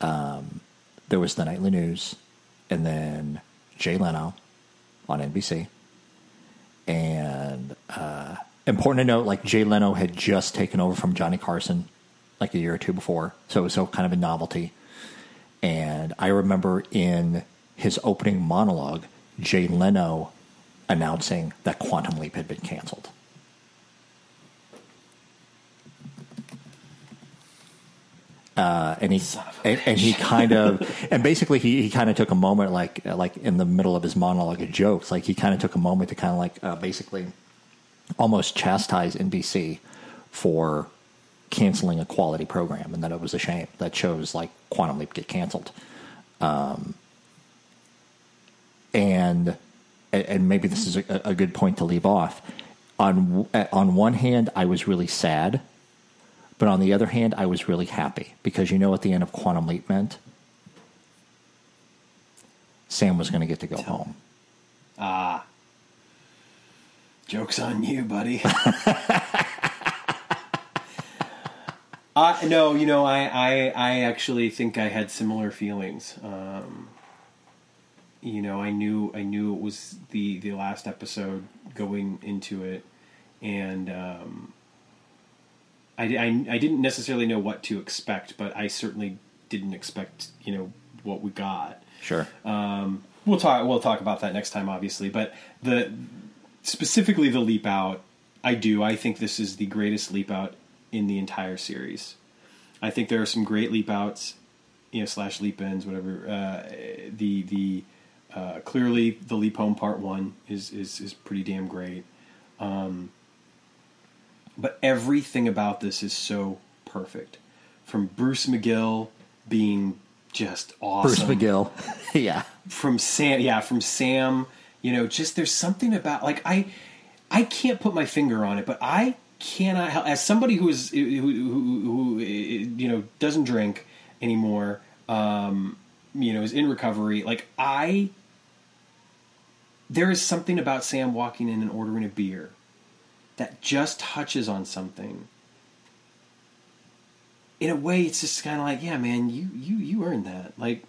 Um, there was the nightly news, and then Jay Leno on NBC. And uh, important to note, like Jay Leno had just taken over from Johnny Carson like a year or two before, so it was so kind of a novelty. And I remember in his opening monologue, Jay Leno announcing that Quantum Leap had been canceled. Uh, and he and, and, he kind of and basically he, he kind of took a moment like like in the middle of his monologue of jokes like he kind of took a moment to kind of like uh, basically almost chastise NBC for canceling a quality program and that it was a shame that shows like Quantum Leap get canceled. Um, and and maybe this is a, a good point to leave off. On on one hand, I was really sad but on the other hand, I was really happy because you know what the end of Quantum Leap meant? Sam was going to get to go home. Ah. Joke's on you, buddy. I no, you know, I, I I actually think I had similar feelings. Um, you know, I knew I knew it was the the last episode going into it, and um, I, I, I didn't necessarily know what to expect, but I certainly didn't expect you know what we got. Sure. Um, we'll talk we'll talk about that next time, obviously. But the specifically the leap out, I do. I think this is the greatest leap out in the entire series. I think there are some great leap outs, you know, slash leap ins, whatever. Uh, the the uh, clearly the leap home part one is is is pretty damn great. Um, but everything about this is so perfect. From Bruce McGill being just awesome. Bruce McGill. yeah. From Sam yeah, from Sam, you know, just there's something about like I I can't put my finger on it, but I cannot help as somebody who is who, who, who you know doesn't drink anymore um you know is in recovery like i there is something about sam walking in and ordering a beer that just touches on something in a way, it's just kind of like, yeah, man, you you you earned that. Like,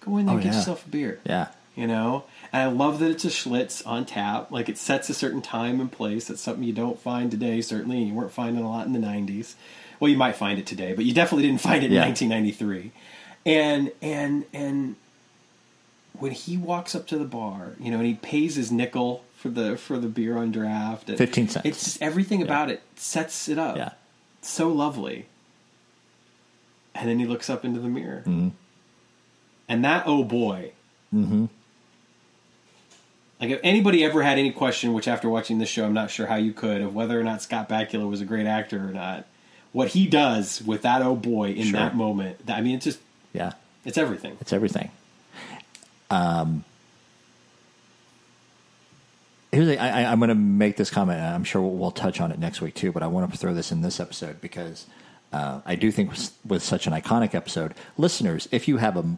go in there, Oh, and get yeah. yourself a beer. Yeah. You know, and I love that it's a Schlitz on tap. Like it sets a certain time and place. That's something you don't find today. Certainly, and you weren't finding a lot in the '90s. Well, you might find it today, but you definitely didn't find it in 1993. And and and when he walks up to the bar, you know, and he pays his nickel for the for the beer on draft, and 15 cents. It's just everything about it sets it up. Yeah. so lovely. And then he looks up into the mirror, Mm-hmm. and that oh boy. Like if anybody ever had any question, which after watching this show, I'm not sure how you could, of whether or not Scott Bakula was a great actor or not, what he does with that oh boy in Sure. that moment, I mean, it's just Yeah. it's everything. It's everything. Um, here's the, I, I'm going to make this comment. I'm sure we'll, we'll touch on it next week too. But I want to throw this in this episode because uh, I do think with, with such an iconic episode, listeners, if you have a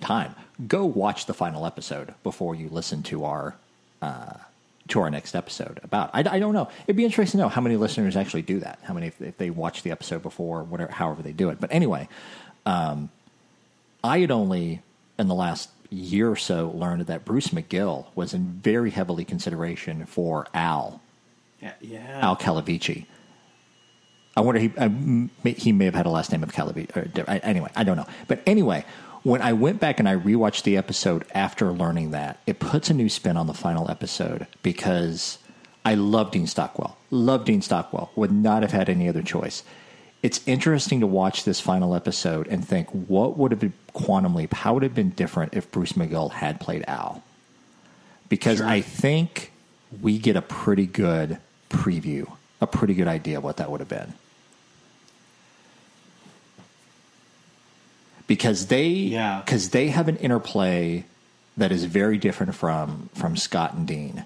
time, go watch the final episode before you listen to our. Uh, to our next episode about I, I don't know it'd be interesting to know how many listeners actually do that how many if, if they watch the episode before whatever however they do it but anyway I had only in the last year or so learned that Bruce McGill was in very heavily consideration for Al Yeah, yeah. Al Calavicci. I wonder he I, he may have had a last name of Calavicci. Or, anyway, I don't know. But anyway, when I went back and I rewatched the episode after learning that, it puts a new spin on the final episode because I love Dean Stockwell. Love Dean Stockwell. Would not have had any other choice. It's interesting to watch this final episode and think what would have been Quantum Leap? How would it have been different if Bruce McGill had played Al? Because Sure. I think we get a pretty good preview, a pretty good idea of what that would have been. Because they, Yeah. because they have an interplay that is very different from from Scott and Dean,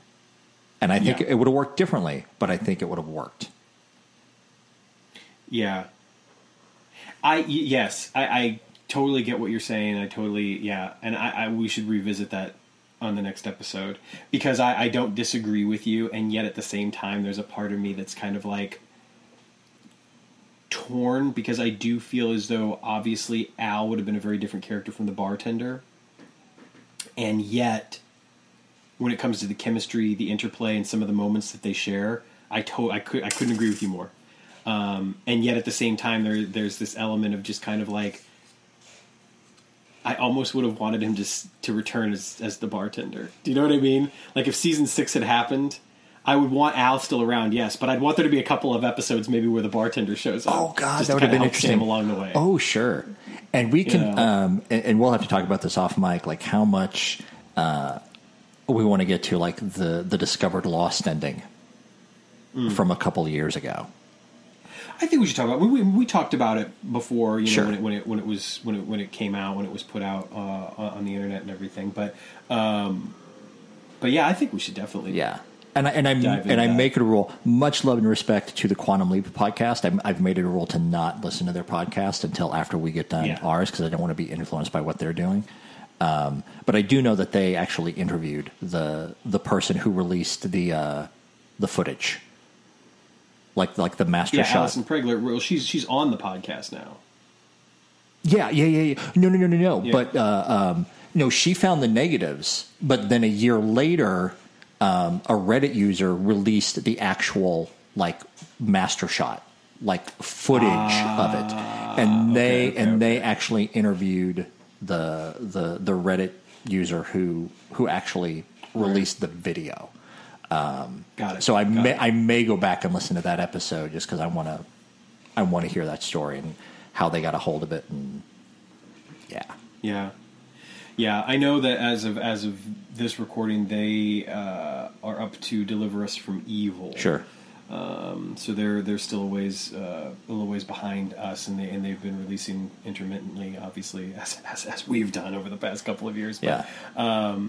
and I think Yeah. it would have worked differently, but I think it would have worked. Yeah. I yes, I, I totally get what you're saying. I totally yeah, and I, I we should revisit that on the next episode because I, I don't disagree with you, and yet at the same time, there's a part of me that's kind of like torn because I do feel as though obviously Al would have been a very different character from the bartender, and yet when it comes to the chemistry, the interplay, and some of the moments that they share, I to- I could I couldn't agree with you more. Um, and yet at the same time, there there's this element of just kind of like I almost would have wanted him just to return as as the bartender. Do you know what I mean? Like if season six had happened, I would want Al still around, yes, but I'd want there to be a couple of episodes maybe where the bartender shows up. Oh God, that would have been interesting along the way. Oh sure, and we can, know? um, and, and we'll have to talk about this off mic, like how much uh, we want to get to, like the the discovered lost ending Mm. from a couple of years ago. I think we should talk about. We, we, we talked about it before, you know, Sure. when it when it when it was when it when it came out, when it was put out uh, on the internet and everything. But um, but yeah, I think we should definitely. Yeah. And I, and I and I make it a rule. Much love and respect to the Quantum Leap podcast. I'm, I've made it a rule to not listen to their podcast until after we get done Yeah. ours because I don't want to be influenced by what they're doing. Um, but I do know that they actually interviewed the the person who released the uh, the footage, like like the master Yeah, shot. Alison Pregler. Well, she's she's on the podcast now. Yeah, yeah, yeah, yeah. No, no, no, no, no. Yeah. But uh, um, no, she found the negatives. But then a year later, um, a Reddit user released the actual like master shot, like footage of it, and they Ah, okay, and they actually interviewed the the the Reddit user who who actually released the video. Got it. So I Got may it. I may go back and listen to that episode just because I want to I want to hear that story and how they got a hold of it and yeah Yeah, yeah. I know that as of as of this recording, they uh, are up to deliver us from evil. sure Um, so they're they're still a ways uh, a little ways behind us, and they and they've been releasing intermittently, obviously as as, as we've done over the past couple of years. But, yeah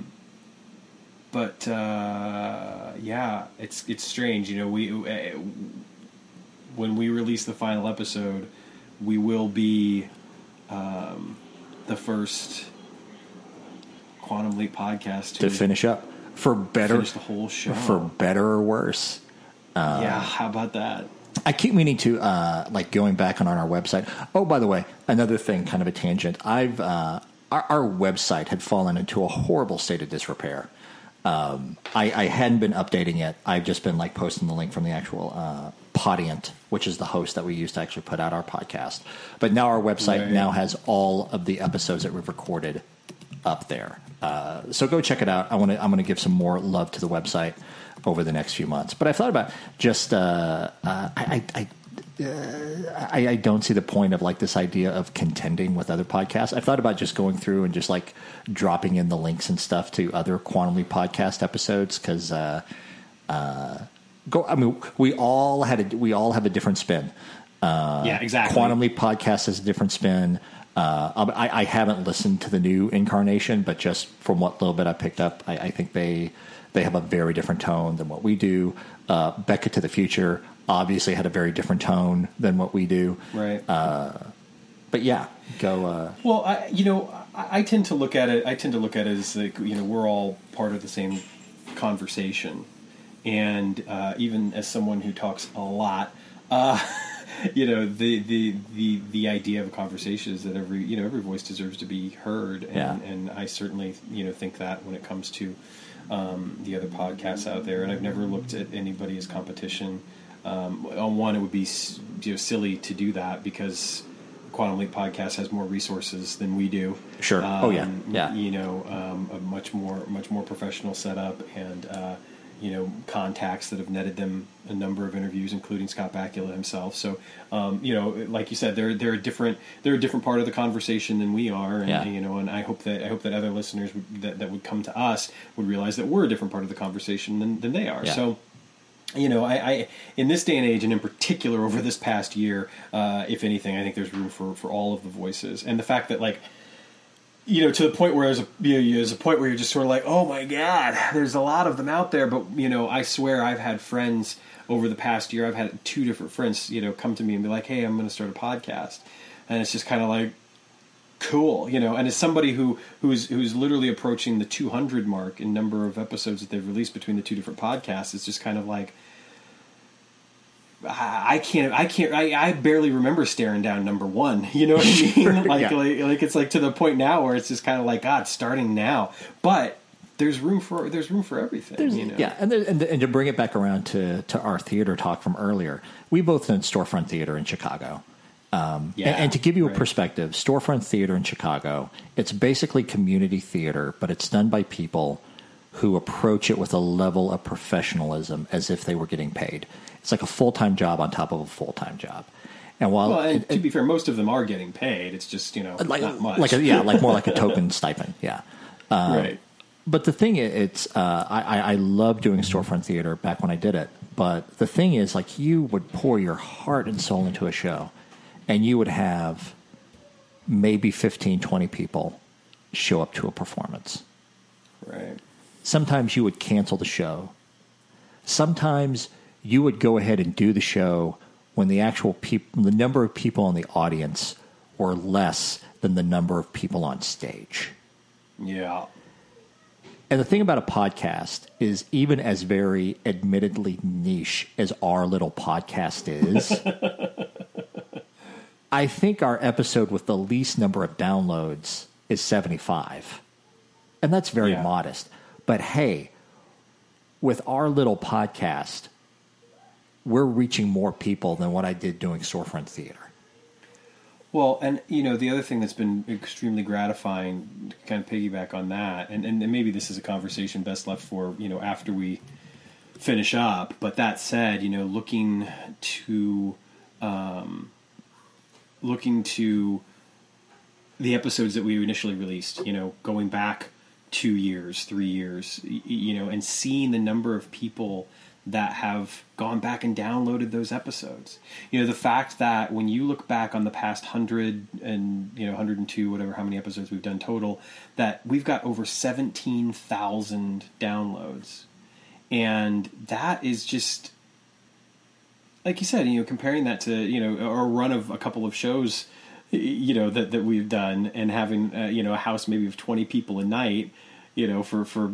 but uh, yeah, it's it's strange. You know, we uh, when we release the final episode, we will be um, the first Quantum Leap podcast to finish up for better the whole show. for better or worse yeah, how about that? I keep meaning to uh, like going back on, on our website. Oh, by the way, another thing, kind of a tangent. I've uh, our, our website had fallen into a horrible state of disrepair. Um, I, I, hadn't been updating it. I've just been like posting the link from the actual uh, Podiant, which is the host that we use to actually put out our podcast. But now our website right. now has all of the episodes that we've recorded up there. Uh, so go check it out. I want to. I'm going to give some more love to the website over the next few months. But I thought about just uh, uh, I, I, uh, I, I, don't see the point of like this idea of contending with other podcasts. I've thought about just going through and just like dropping in the links and stuff to other Quantum Leap podcast episodes because uh, uh, go. I mean, we all had a, we all have a different spin. Uh, yeah, exactly. Quantum Leap podcast has a different spin. I, I, haven't listened to the new incarnation, but just from what little bit I picked up, I, I think they they have a very different tone than what we do. Uh, Becca to the Future obviously had a very different tone than what we do. Right. Uh, but yeah, go. Uh, well, I, you know, I, I, tend to look at it. I tend to look at it as like you know we're all part of the same conversation, and uh, even as someone who talks a lot. Uh, you know the, the the the idea of a conversation is that every you know every voice deserves to be heard and, yeah. and I certainly you know think that when it comes to um, the other podcasts out there, and I've never looked at anybody as competition. Um, on one, it would be you know, silly to do that because Quantum Leap podcast has more resources than we do. Sure. Um, oh yeah. Yeah. You know, um, a much more much more professional setup and. Uh, you know contacts that have netted them a number of interviews, including Scott Bakula himself. So, um, you know, like you said, they're they're a different they're a different part of the conversation than we are, and yeah. you know, and I hope that I hope that other listeners that that would come to us would realize that we're a different part of the conversation than than they are. Yeah. So you know, I, I, in this day and age, and in particular over this past year, uh, if anything, I think there's room for for all of the voices, and the fact that like you know, to the point where there's a you know, there's a point where you're just sort of like, oh my god, there's a lot of them out there. But you know, I swear I've had friends over the past year. I've had two different friends, you know, come to me and be like, hey, I'm going to start a podcast, and it's just kind of like, cool, you know. And as somebody who who's who's literally approaching the 200 mark in number of episodes that they've released between the two different podcasts, it's just kind of like I can't. I can't. I, I barely remember staring down number one. You know what I mean? like, yeah. like, like it's like to the point now where it's just kind of like God, starting now. But there's room for there's room for everything. You know? Yeah, and, there, and, and to bring it back around to to our theater talk from earlier, we both did storefront theater in Chicago. Um, yeah, and, and, to give you a perspective, storefront theater in Chicago, it's basically community theater, but it's done by people who approach it with a level of professionalism as if they were getting paid. It's like a full time job on top of a full time job. And while well, and it, to be fair, most of them are getting paid. It's just you know like not much. like a, yeah, like more like a token stipend. Yeah, uh, right. But the thing is, it's uh, I I love doing storefront theater back when I did it. But the thing is, like you would pour your heart and soul into a show, and you would have maybe 15, 20 people show up to a performance. Right. Sometimes you would cancel the show. Sometimes you would go ahead and do the show when the actual people, the number of people in the audience were less than the number of people on stage. Yeah. And the thing about a podcast is, even as very admittedly niche as our little podcast is, I think our episode with the least number of downloads is 75. And that's very yeah. modest. But hey, with our little podcast, we're reaching more people than what I did doing storefront theater. Well, and you know the other thing that's been extremely gratifying, to kind of piggyback on that, and, and, and maybe this is a conversation best left for you know after we finish up. But that said, you know, looking to um, looking to the episodes that we initially released, you know, going back two years, three years, you know, and seeing the number of people that have gone back and downloaded those episodes. You know, the fact that when you look back on the past 100 and, you know, 102, whatever, how many episodes we've done total, that we've got over 17,000 downloads. And that is just, like you said, you know, comparing that to, you know, a run of a couple of shows, you know, that, that we've done and having, uh, you know, a house maybe of 20 people a night, you know, for, for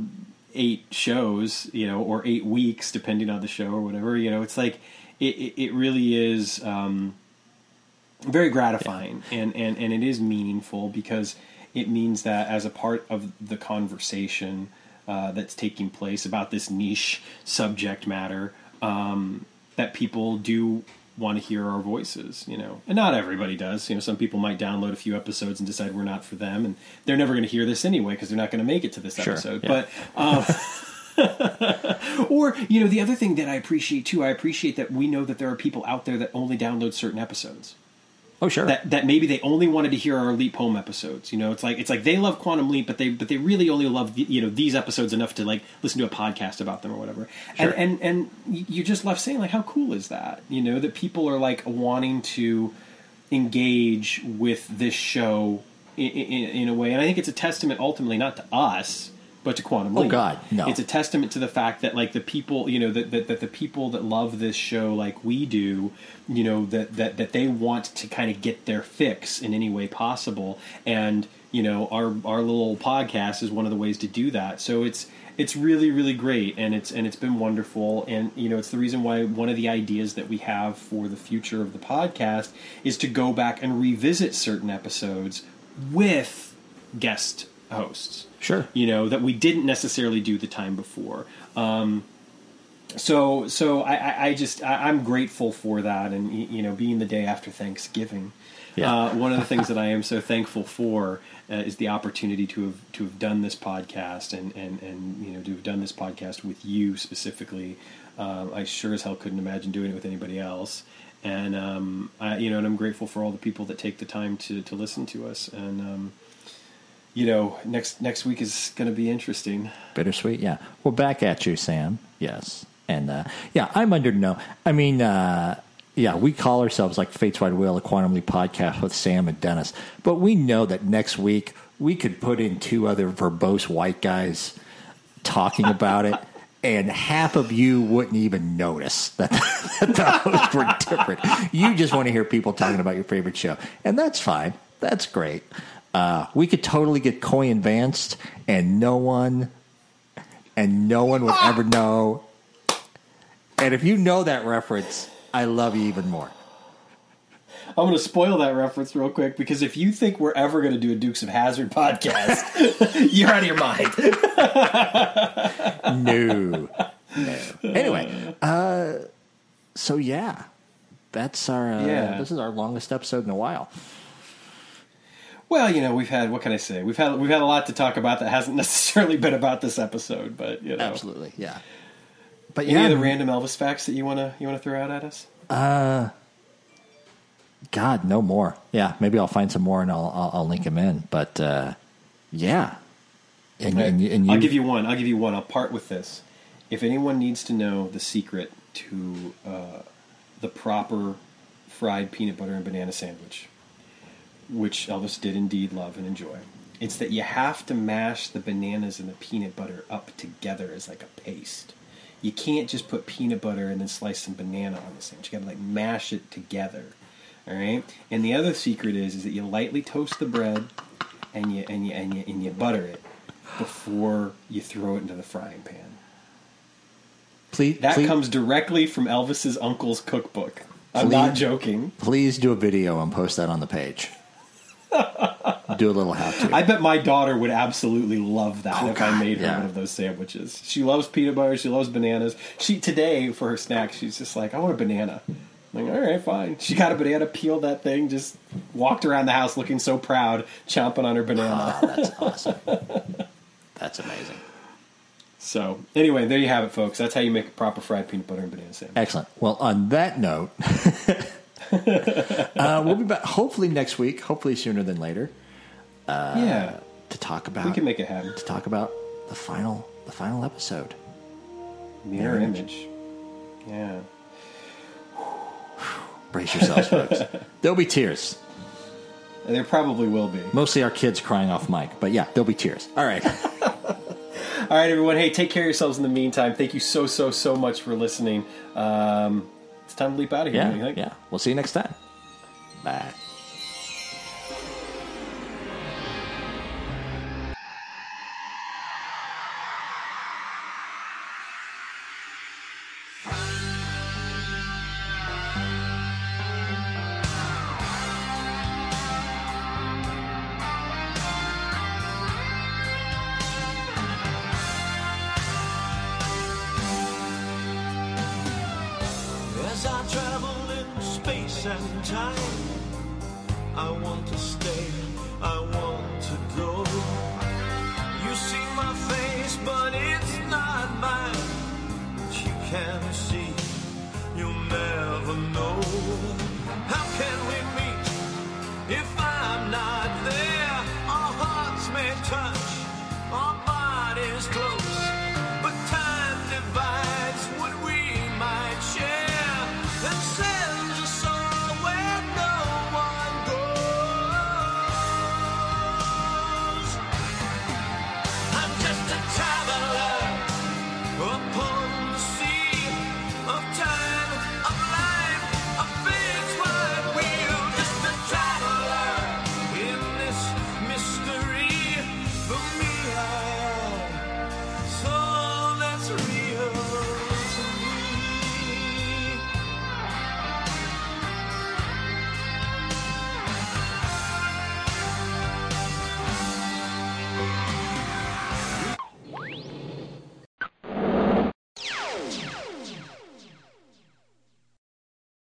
eight shows, you know, or eight weeks, depending on the show or whatever. You know, it's like it, it, really is um, very gratifying and, and, and it is meaningful because it means that as a part of the conversation uh, that's taking place about this niche subject matter, um, that people do want to hear our voices, you know, and not everybody does. You know, some people might download a few episodes and decide we're not for them, and they're never going to hear this anyway because they're not going to make it to this Sure, episode. yeah. But um, or you know, the other thing that I appreciate too, I appreciate that we know that there are people out there that only download certain episodes. Oh, sure. That that maybe they only wanted to hear our Leap Home episodes. You know, it's like it's like they love Quantum Leap, but they but they really only love the- you know these episodes enough to like listen to a podcast about them or whatever. Sure. And and and you're just left saying like, how cool is that? You know, that people are like wanting to engage with this show in, in, in a way, and I think it's a testament ultimately not to us. But to Quantum Oh, God, no. It's a testament to the fact that like the people you know that, that, that the people that love this show like we do you know that that that they want to kind of get their fix in any way possible. And you know our our little podcast is one of the ways to do that. So it's it's really really great and it's and it's been wonderful. And you know it's the reason why one of the ideas that we have for the future of the podcast is to go back and revisit certain episodes with guest hosts. Sure. you know that we didn't necessarily do the time before. Um, so so I, I, I just I, I'm grateful for that and you know being the day after Thanksgiving. Yeah. uh, one of the things that I am so thankful for uh, is the opportunity to have to have done this podcast and, and, and you know to have done this podcast with you specifically. Um, I sure as hell couldn't imagine doing it with anybody else. And um, I, you know and I'm grateful for all the people that take the time to, to listen to us. And um, you know next next week is going to be interesting Bittersweet, yeah. Well, back at you, Sam. Yes, and uh, yeah, I'm under no. I mean, uh, yeah, we call ourselves like Fate's Wide Wheel, a Quantum Leap podcast with Sam and Dennis, but we know that next week we could put in two other verbose white guys talking about it. And half of you wouldn't even notice that, that the hosts were different. You just want to hear people talking about your favorite show. And that's fine. That's great. Uh, we could totally get Coy and Vance, and no one and no one would ever know. And if you know that reference, I love you even more. I'm going to spoil that reference real quick because if you think we're ever going to do a Dukes of Hazzard podcast, you're out of your mind. No, no. Anyway, uh, so yeah, that's our. Uh, Yeah. This is our longest episode in a while. Well, you know, we've had what can I say? We've had we've had a lot to talk about that hasn't necessarily been about this episode, but you know, Absolutely, yeah. But Any yeah, other random Elvis facts that you wanna you wanna throw out at us? Uh, God, no more. Yeah, maybe I'll find some more and I'll I'll, I'll link them in. But uh, yeah, and, and, and you, I'll give you one. I'll give you one. I'll part with this. If anyone needs to know the secret to uh, the proper fried peanut butter and banana sandwich, which Elvis did indeed love and enjoy, it's that you have to mash the bananas and the peanut butter up together as like a paste. You can't just put peanut butter and then slice some banana on the sandwich. You got to like mash it together. All right. And the other secret is is that you lightly toast the bread and you and you and you and you butter it before you throw it into the frying pan. please, That please, comes directly from Elvis's uncle's cookbook. I'm Please. not joking. please do a video and post that on the page. Do a little how to. I bet my daughter would absolutely love that Oh, if God, I made her yeah. one of those sandwiches. She loves peanut butter. She loves bananas. She today for her snack, she's just like, I want a banana. I'm like, all right, fine. She got a banana, peeled that thing, just walked around the house looking so proud, chomping on her banana. Oh, that's awesome. That's amazing. So anyway, there you have it, folks. That's how you make a proper fried peanut butter and banana sandwich. Excellent. Well, on that note, uh, we'll be back hopefully next week, hopefully sooner than later, yeah, to talk about we can make it happen. to talk about the final the final episode. Mirror Mirror image. Yeah. Brace yourselves, folks. There'll be tears. There probably will be. Mostly our kids crying off mic, but yeah, there'll be tears. All right. All right, everyone. Hey, take care of yourselves in the meantime. Thank you so, so, so much for listening. Um, it's time to leap out of here. Yeah, think? yeah. We'll see you next time. Bye.